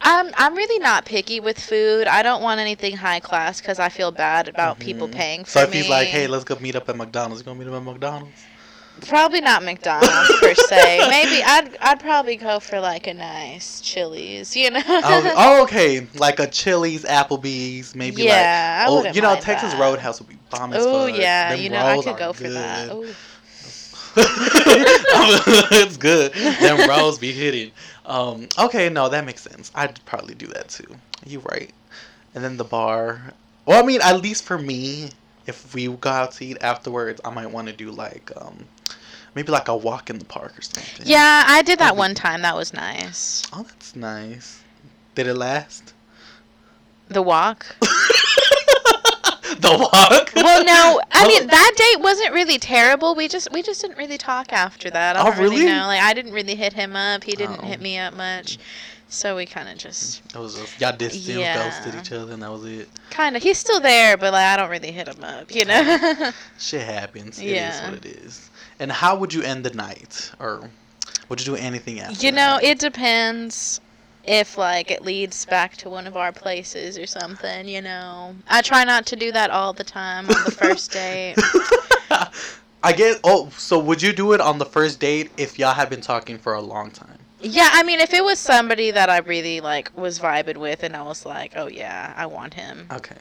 I'm I'm really not picky with food. I don't want anything high class because I feel bad about people Mhm. paying for me. So if me. he's like, hey, let's go meet up at McDonald's, you gonna meet up at McDonald's? Probably not McDonald's per se. Maybe I'd I'd probably go for like a nice Chili's, you know. oh, okay, like a Chili's, Applebee's, maybe yeah, like oh, you know, Texas that. Roadhouse would be bomb as Oh yeah, Them you know I could go for that. good. Ooh. it's good. Them rolls be hitting. Um, okay, no, that makes sense. I'd probably do that too. You right. And then the bar. Well, I mean, at least for me, if we go out to eat afterwards, I might want to do like um, maybe like a walk in the park or something. Yeah, I did that That'd be- one time. That was nice. Oh, that's nice. Did it last? The walk. the walk. Well, no, I Oh. mean that date wasn't really terrible. We just we just didn't really talk after that. I Oh, really really? know. Like I didn't really hit him up. He didn't Oh. hit me up much. So we kind of just It was just y'all distance Yeah. ghosted each other, and that was it. kind of he's still there, but like I don't really hit him up, you know. Shit happens. It is Yeah. what it is. And how would you end the night, or would you do anything after? you know, that? it depends if like it leads back to one of our places or something, you know. I try not to do that all the time on the first date. I guess. Oh, so would you do it on the first date if y'all have been talking for a long time? Yeah, I mean, if it was somebody that I really like was vibing with, and I was like, "Oh yeah, I want him," Okay.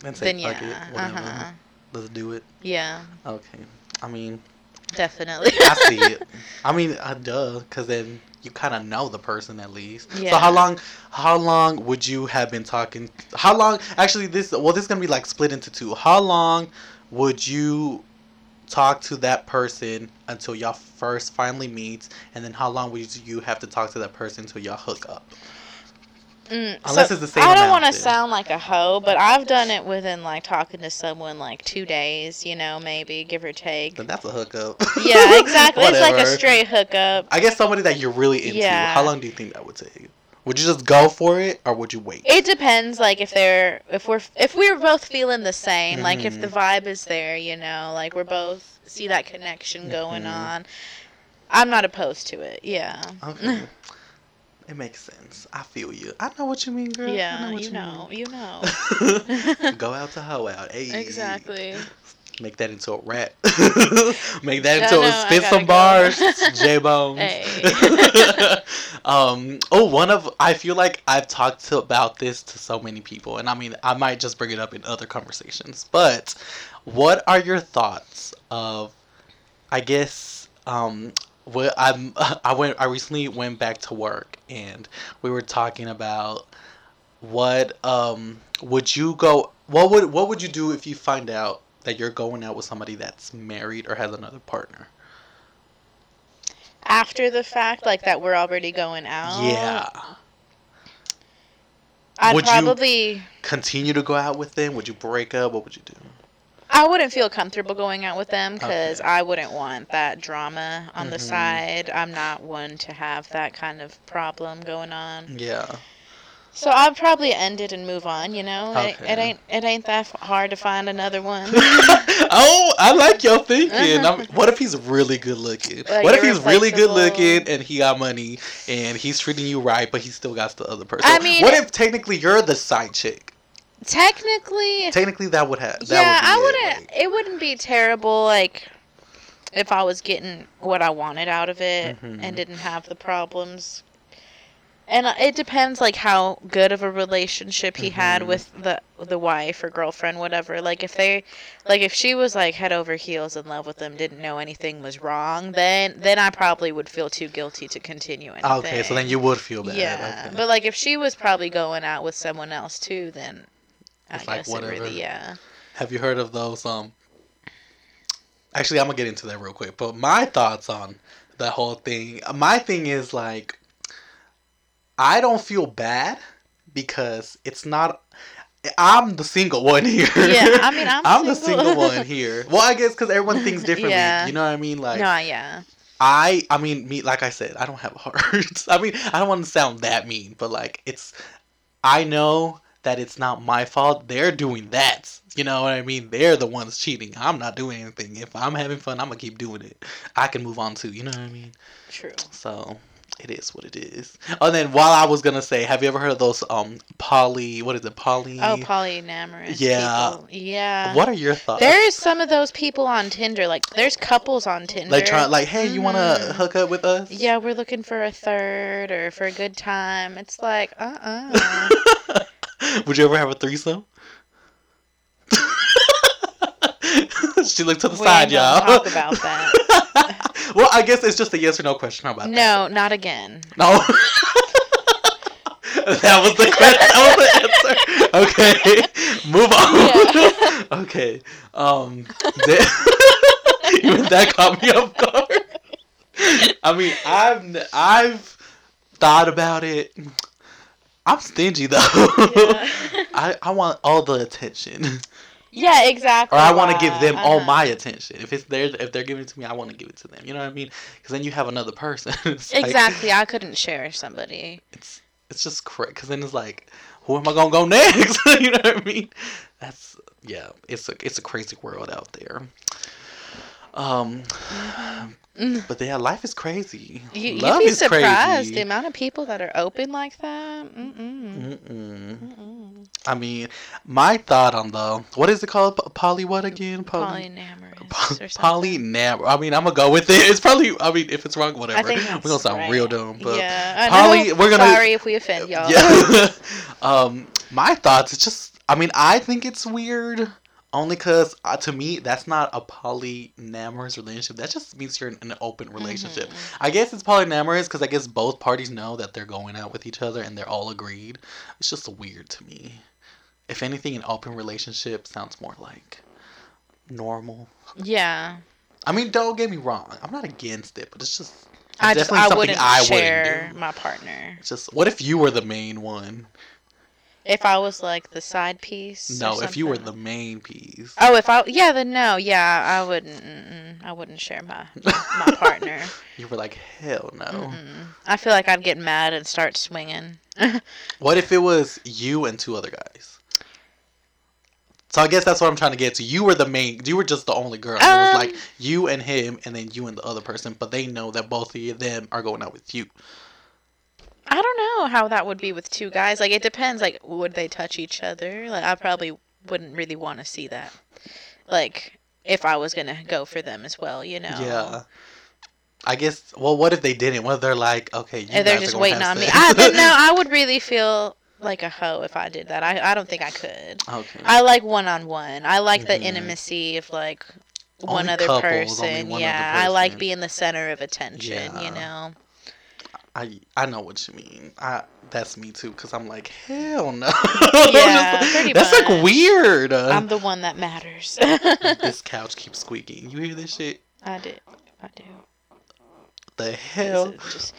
Then say then yeah, it. Whatever. uh-huh. Let's do it. yeah, Okay. I mean, definitely. I see it. I mean, uh, duh, because then you kind of know the person at least. Yeah. So how long? How long would you have been talking? How long? Actually, this well, this is gonna be like split into two. How long would you talk to that person until y'all first finally meet, and then how long would you have to talk to that person until y'all hook up? Mm, Unless so it's the same I don't want to sound like a hoe, but I've done it within like talking to someone like two days, you know, maybe give or take. Then that's a hookup. Yeah, exactly. it's like a straight hookup. I guess somebody that you're really into. Yeah. How long do you think that would take? Would you just go for it, or would you wait? It depends, like if they're if we're if we're both feeling the same, like if the Mhm. vibe is there, you know, like we're both see that connection going Mhm. on. I'm not opposed to it. Yeah. Okay. it makes sense. I feel you. I know what you mean, girl. I Yeah, what you know, you know. Go out to hoe out. Hey. exactly. Make that into a rap. Make that into know, a spit some go. bars. J Bones. Hey. um. Oh, one of I feel like I've talked to, about this to so many people, and I mean I might just bring it up in other conversations. But what are your thoughts of? I guess um. What I'm I went I recently went back to work and we were talking about what um would you go what would what would you do if you find out that you're going out with somebody that's married or has another partner? After the fact, like that we're already going out. Yeah. I'd Would you- probably Continue to go out with them? Would you break up? What would you do? I wouldn't feel comfortable going out with them because Okay. I wouldn't want that drama on the Mhm. side. I'm not one to have that kind of problem going on. Yeah. So I'd probably end it and move on. You know, it, Okay. it ain't it ain't that hard to find another one. oh, I like your thinking. Uh-huh. What if he's really good looking? Like what if he's really good looking and he got money and he's treating you right, but he still got the other person? I mean- what if technically you're the side chick? Technically, Technically, that would have. yeah, I would wouldn't. It wouldn't be terrible. Like if I was getting what I wanted out of it Mhm. and didn't have the problems. And it depends, like how good of a relationship he had Mhm. with the the wife or girlfriend, whatever. Like if they, like if she was like head over heels in love with him, didn't know anything was wrong, then then I probably would feel too guilty to continue anything. Okay, so then you would feel bad. Yeah, okay. but like if she was probably going out with someone else too, then I like guess it whatever. really, yeah. Have you heard of those? Um, actually, I'm gonna get into that real quick. But my thoughts on the whole thing. My thing is like, I don't feel bad because it's not. I'm the single one here. Yeah, I mean, I'm the single. single one here. Well, I guess because everyone thinks differently. Yeah. You know what I mean? Like, no, yeah. I I mean me like I said, I don't have a heart. I mean, I don't want to sound that mean, but like it's I know that it's not my fault. They're doing that. You know what I mean? They're the ones cheating. I'm not doing anything. If I'm having fun, I'm gonna keep doing it. I can move on too. You know what I mean? True. So it is what it is. And then while I was gonna say, have you ever heard of those um poly? What is it? Poly. Oh, polyamorous. Yeah. People. Yeah. What are your thoughts? There's some of those people on Tinder. Like, there's couples on Tinder. like trying like, hey, you wanna Mhm. hook up with us? Yeah, we're looking for a third or for a good time. It's like, uh uh Would you ever have a threesome? she looked to the we side, y'all. talk about that. well, I guess it's just a yes or no question. How about that? no, not again. No. that was the question. That was the answer. Okay, move on. okay. Um. that- even that caught me off guard. I mean, I've I've thought about it. I'm stingy though. Yeah. I, I want all the attention, Yeah, exactly. or I want to give them all my attention. If it's theirs, if they're giving it to me, I want to give it to them. You know what I mean? Because then you have another person. It's like- Exactly. I couldn't share somebody. it's it's just crazy because then it's like who am i gonna go next you know what i mean that's yeah it's a it's a crazy world out there um Mm. but yeah life is crazy You, you'd love be is surprised the amount of people that are open like that. Mm-mm. Mm-mm. Mm-mm. i mean my thought on the what is it called poly what again poly Polyamorous or something. Polynam. I mean, I'm gonna go with it. It's probably. I mean, if it's wrong, whatever. We're gonna sound right. real dumb, but yeah, poly- we're gonna- Sorry if we offend y'all. Yeah. um, my thoughts. It's just. I mean, I think it's weird. Only because uh, to me, that's not a polyamorous relationship. That just means you're in an open relationship. Mhm. I guess it's polyamorous because I guess both parties know that they're going out with each other and they're all agreed. It's just weird to me. If anything, an open relationship sounds more like normal. Yeah. I mean, don't get me wrong. I'm not against it, but it's just it's I just definitely I something wouldn't I share wouldn't do. my partner. It's just what if you were the main one? If I was like the side piece. No, if you were the main piece. Oh, if I yeah, then no, yeah, I wouldn't. Mm-mm, I wouldn't share my my partner. you were like, hell no. Mm-mm. I feel like I'd get mad and start swinging. What if it was you and two other guys? So I guess that's what I'm trying to get to. You were the main. You were just the only girl. it was Um, like you and him, and then you and the other person. But they know that both of them are going out with you. I don't know how that would be with two guys. Like it depends. Like would they touch each other? Like I probably wouldn't really want to see that. Like if I was gonna go for them as well, you know. Yeah. I guess. Well, what if they didn't? What if they're like, okay, you And they're just waiting on me. I, no, I would really feel like a hoe if I did that. I, I don't think I could. okay. I like one on one. I like the Mhm. intimacy of like one other couples, person. one other yeah, I like being the center of attention. Yeah. You know. I I know what you mean. I that's me too. Cause I'm like hell no. Yeah, that's much. like weird. I'm the one that matters. this couch keeps squeaking. You hear this shit? I do. I do. The hell? Just,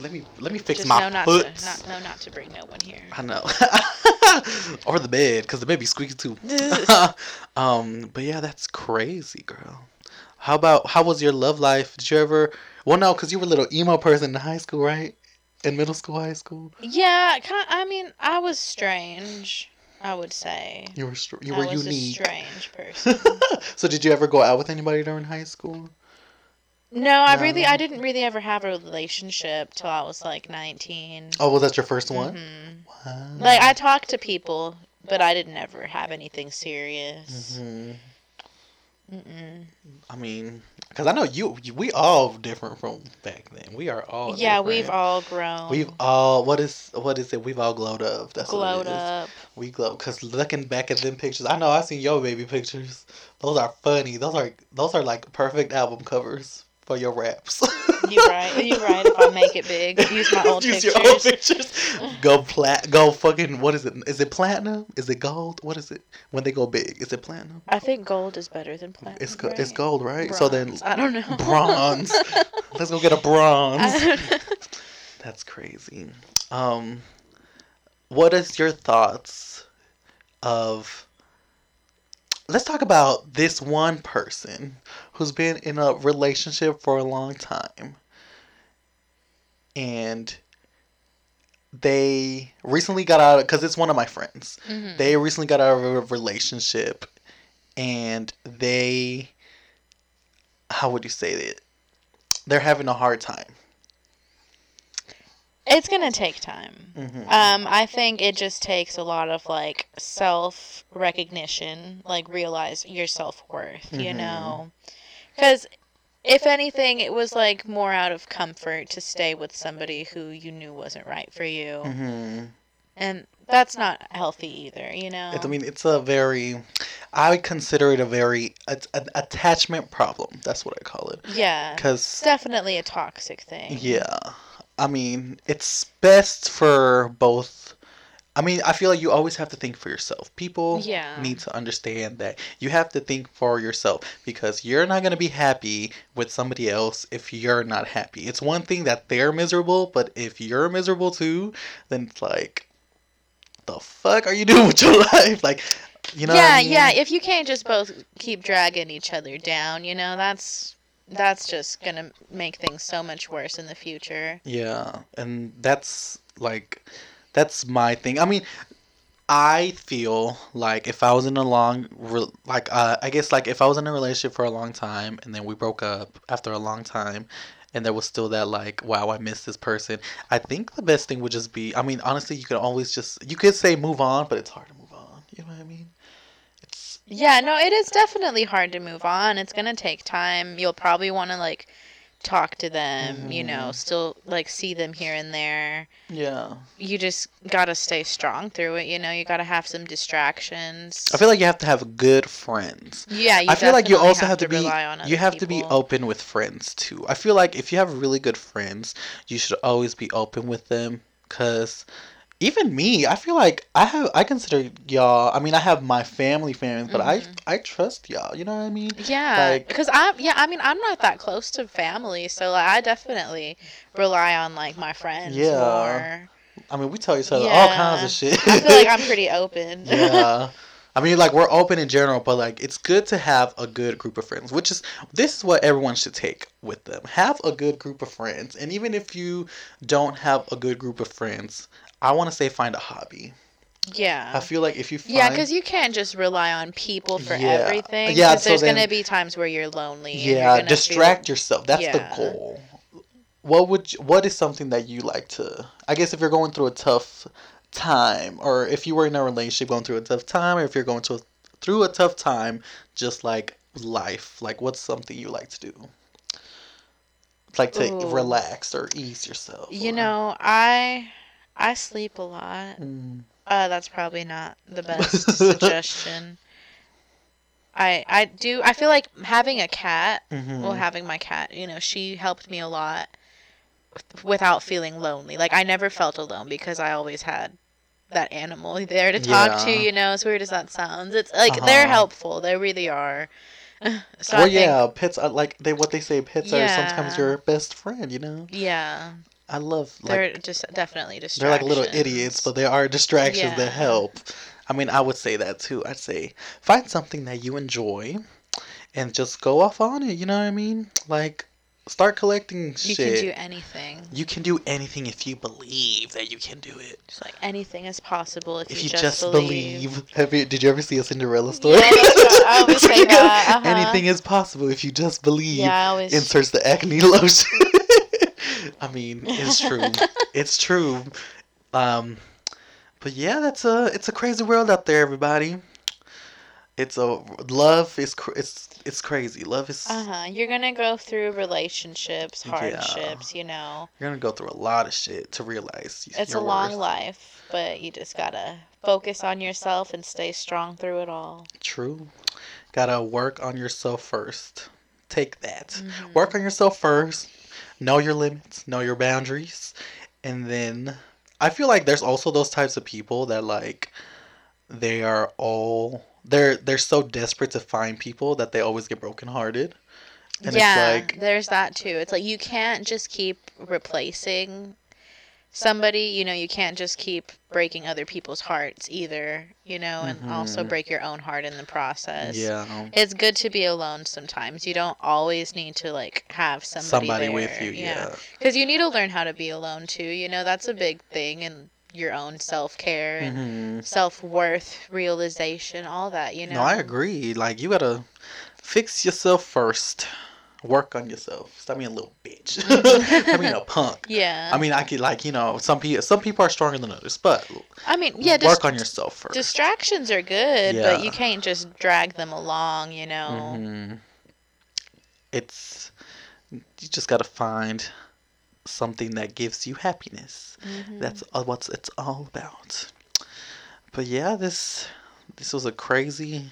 Let me let me fix my not foot. to not know not to bring no one here. I know. or the bed, cause the bed be squeaky too. um, but yeah, that's crazy, girl. How about how was your love life? Did you ever? Well, no, cause you were a little emo person in high school, right? In middle school, high school, Yeah, kind. I mean, I was strange. I would say. you were str- you I were was unique. a strange person. so did you ever go out with anybody during high school? No, I really, No. I didn't really ever have a relationship till I was like 19. Oh, was that your first one? Mhm. Wow. Like I talked to people, but I didn't ever have anything serious. hmm Mm-mm. I mean, because I know you, we all different from back then. We are all Yeah, different. we've all grown. We've all what is what is it? We've all glowed up. That's glowed up. We glow because looking back at them pictures, I know I seen your baby pictures. Those are funny. Those are those are like perfect album covers for your raps. you're right. You're right. If I make it big, use my old pictures. Use pictures. your old pictures. Go plat. Go fucking. What is it? Is it platinum? Is it gold? What is it? When they go big, is it platinum? I think gold is better than platinum. It's right? it's gold, right? So then I don't know. bronze. Let's go get a bronze. I don't know. That's crazy. Um, what is your thoughts of? Let's talk about this one person who's been in a relationship for a long time, and they recently got out because it's one of my friends. Mhm. They recently got out of a relationship, and they, how would you say it? They're having a hard time It's gonna take time. Mhm. Um, I think it just takes a lot of like self recognition, like realize your self worth, you Mhm. know? Because if anything, it was like more out of comfort to stay with somebody who you knew wasn't right for you. Mhm. And that's not healthy either, you know? It, I mean, it's a very, I would consider it a very it's an attachment problem. That's what I call it. yeah. It's Because definitely a toxic thing. yeah, I mean, it's best for both. I mean, I feel like you always have to think for yourself. People Yeah. need to understand that you have to think for yourself because you're not going to be happy with somebody else if you're not happy. It's one thing that they're miserable, but if you're miserable too, then it's like, the fuck are you doing with your life? Like, you know? yeah, I mean? yeah. If you can't just both keep dragging each other down, you know, that's that's just gonna make things so much worse in the future. Yeah, and that's like that's my thing. I mean, I feel like if I was in a long like uh, I guess like if I was in a relationship for a long time and then we broke up after a long time and there was still that like wow I miss this person. I think the best thing would just be I mean honestly you could always just you could say move on, but it's hard to move on. You know what I mean? It's Yeah, no, it is definitely hard to move on. It's gonna take time. You'll probably want to like talk to them, you know, Mhm. still like see them here and there. yeah. You just gotta stay strong through it, you know. You gotta have some distractions. I feel like you have to have good friends. yeah, you I feel like you also have to, be rely on you have to be open with friends too. I feel like if you have really good friends, you should always be open with them cuz even me, I feel like I have I consider y'all, I mean I have my family friends, but I Mhm. I trust y'all, you know what I mean? Yeah, Like- because I'm yeah. I mean, I'm not that close to family, so like, I definitely rely on like my friends Yeah. more. I mean, we tell each other all kinds of shit. I feel like I'm pretty open. yeah. I mean, like we're open in general, but like it's good to have a good group of friends, which is this is what everyone should take with them. Have a good group of friends, and even if you don't have a good group of friends, I want to say find a hobby. Yeah. I feel like if you find Yeah, because you can't just rely on people for Yeah. everything. Yeah, because so there's gonna be times where you're lonely. and you're yeah distract feel- yourself. That's the goal. What would you, what is something that you like to? I guess if you're going through a tough time, or if you were in a relationship going through a tough time, or if you're going to through a tough time, just like life, like what's something you like to do? Like to Ooh. relax or ease yourself. You or- know, I I sleep a lot. Mm. Uh, that's probably not the best suggestion. I I do I feel like having a cat Mhm. well having my cat you know she helped me a lot without feeling lonely like i never felt alone because i always had that animal there to talk to you know as weird as that sounds it's like they're Uh-huh. helpful they really are so well, think, yeah, pets are like they what they say. Pets are sometimes your best friend. You know, yeah I love like they're just definitely distractions. They're like little idiots, but they are distractions Yeah. that help. I mean, I would say that too. I'd say find something that you enjoy and just go off on it. You know what I mean? Like, start collecting shit. you can do anything You can do anything if you believe that you can do it. just like anything is possible if, If you, you just believe. Have you, did you ever see a Cinderella story? Yeah, I always say that, uh-huh. Anything is possible if you just believe. yeah i always Inserts the acne lotion. I mean, it's true. it's true. Um, but yeah, that's a it's a crazy world out there, everybody. It's a love is cr- it's it's crazy. Love is Uh-huh. You're gonna go through relationships, Yeah. hardships, you know. you're gonna go through a lot of shit to realize It's a long worth. life, but you just gotta focus on yourself and stay strong through it all. True. Gotta work on yourself first. Take that. Mhm. Work on yourself first. Know your limits. Know your boundaries. And then I feel like there's also those types of people that like they are all they're they're so desperate to find people that they always get brokenhearted. And yeah, it's like there's that too. It's like you can't just keep replacing somebody, you know, you can't just keep breaking other people's hearts either, you know, and also Mhm. break your own heart in the process. yeah. It's good to be alone sometimes. You don't always need to like have somebody, Somebody there. with you, yeah. Because you need to learn how to be alone too. You know, that's a big thing in your own self care and hmm self worth realization, all that, you know. No, I agree. Like you gotta fix yourself first. Work on yourself. Stop being a little bitch. Stop being a punk. Yeah. I mean, I could like you know some people some people are stronger than others, but I mean, yeah. work on yourself first. distractions are good, Yeah. but you can't just drag them along. You know. Mhm. It's you just gotta find something that gives you happiness. Mhm. That's what it's all about. But yeah, this this was a crazy,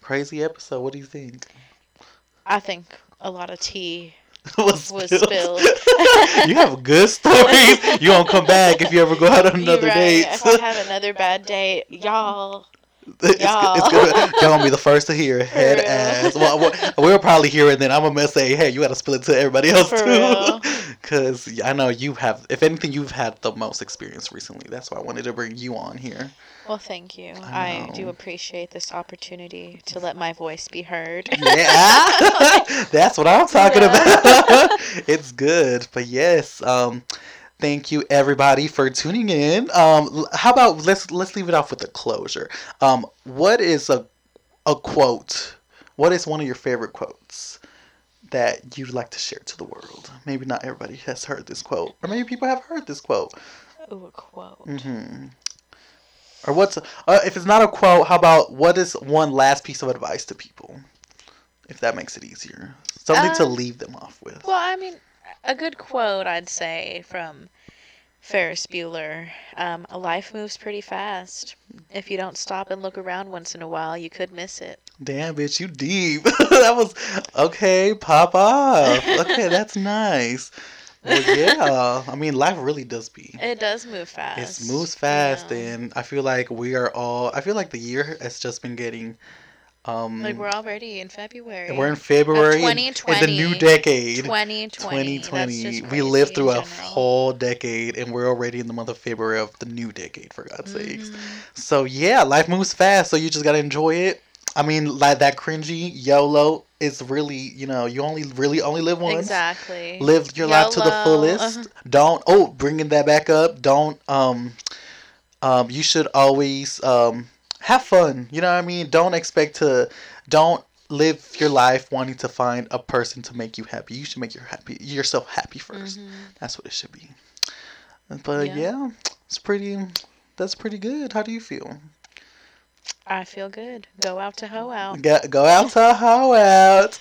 crazy episode. What do you think? I think a lot of tea was was spilled. spilled. you have good stories. You won't come back if you ever go out on another right. date. If I have another bad date, y'all. it's, Y'all. it's gonna, y'all gonna be the first to hear it. Head ass. Well, we'll, we'll probably hear it, then I'm gonna say, hey, you gotta spill it to everybody else For too. Because I know you have, if anything, you've had the most experience recently. That's why I wanted to bring you on here. Well, thank you. I I, do appreciate this opportunity to let my voice be heard. Yeah, that's what I'm talking Yeah. about. it's good, but yes. Um, thank you everybody for tuning in. Um, how about let's let's leave it off with a closure. Um, what is a a quote? What is one of your favorite quotes that you'd like to share to the world? Maybe not everybody has heard this quote, or maybe people have heard this quote. Ooh, a quote. hmm Or what's uh, if it's not a quote? How about what is one last piece of advice to people? If that makes it easier, something to Um, leave them off with. Well, I mean, a good quote I'd say from Ferris Bueller um, A life moves pretty fast. If you don't stop and look around once in a while, you could miss it. Damn, bitch, you deep. that was okay. Pop off. Okay, that's nice. Well, yeah. I mean, life really does be. It does move fast. It moves fast, know. and I feel like we are all. I feel like the year has just been getting. Um, Like, we're already in February. we're in February. Twenty twenty. The new decade. 2020. 2020. We lived through a whole decade, and we're already in the month of February of the new decade. For God's sakes. Mhm. So yeah, life moves fast, so you just gotta enjoy it. I mean, like that cringy YOLO is really, you know, you only really only live once. Exactly. Live your life to the fullest. uh-huh. Don't. Oh, bringing that back up. Don't. Um. Um. You should always um have fun. You know what I mean. Don't expect to. Don't live your life wanting to find a person to make you happy. You should make your happy yourself happy 1st Mhm. That's what it should be. But Yeah. yeah, it's pretty. That's pretty good. How do you feel? I feel good. Go out to hoe out. Go, go out to hoe out.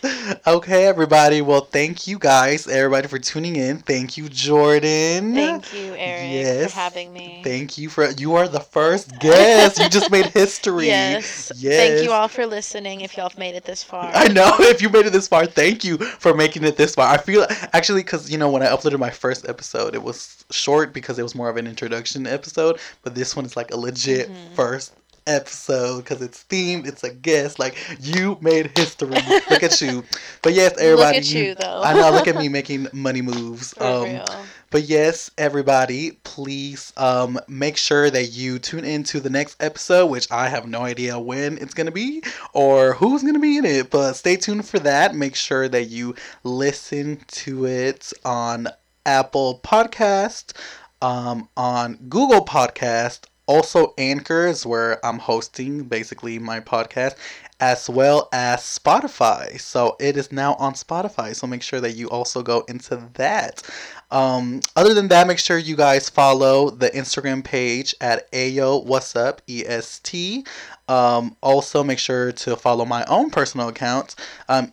Okay, everybody. Well, thank you guys, everybody, for tuning in. Thank you, Jordan. Thank you, Eric, Yes. for having me. Thank you for you are the first guest. you just made history. Yes. Yes. Thank you all for listening if y'all have made it this far. I know if you made it this far, thank you for making it this far. I feel actually because you know when I uploaded my first episode, it was short because it was more of an introduction episode, but this one is like a legit Mhm. first episode because it's themed, it's a guest. Like you made history. look at you. But yes, everybody. Look at you, though. I know. Look at me making money moves. For um, real. but yes, everybody, please um, make sure that you tune into the next episode, which I have no idea when it's going to be or who's going to be in it. But stay tuned for that. Make sure that you listen to it on Apple Podcast, um, on Google Podcast, also Anchors, where I'm hosting basically my podcast, as well as Spotify. So it is now on Spotify. So make sure that you also go into that. Um, other than that, make sure you guys follow the Instagram page at Ayo What's Up EST. Um, also, make sure to follow my own personal account, um.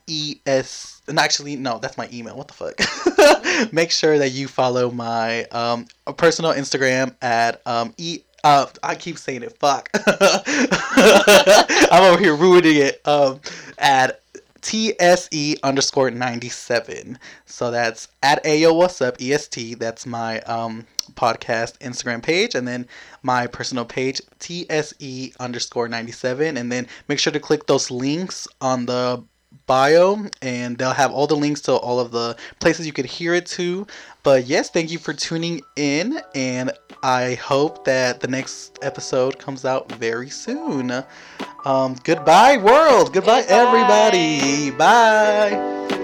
And actually, no, that's my email. What the fuck? make sure that you follow my um, personal Instagram at um, E. Uh, I keep saying it. Fuck. I'm over here ruining it. Um, at TSE underscore 97. So that's at Ayo What's Up EST. That's my um, podcast Instagram page. And then my personal page, TSE underscore 97. And then make sure to click those links on the bio and they'll have all the links to all of the places you could hear it to. But yes, thank you for tuning in. And I hope that the next episode comes out very soon. Um, goodbye, world. Goodbye, Goodbye. everybody. Bye.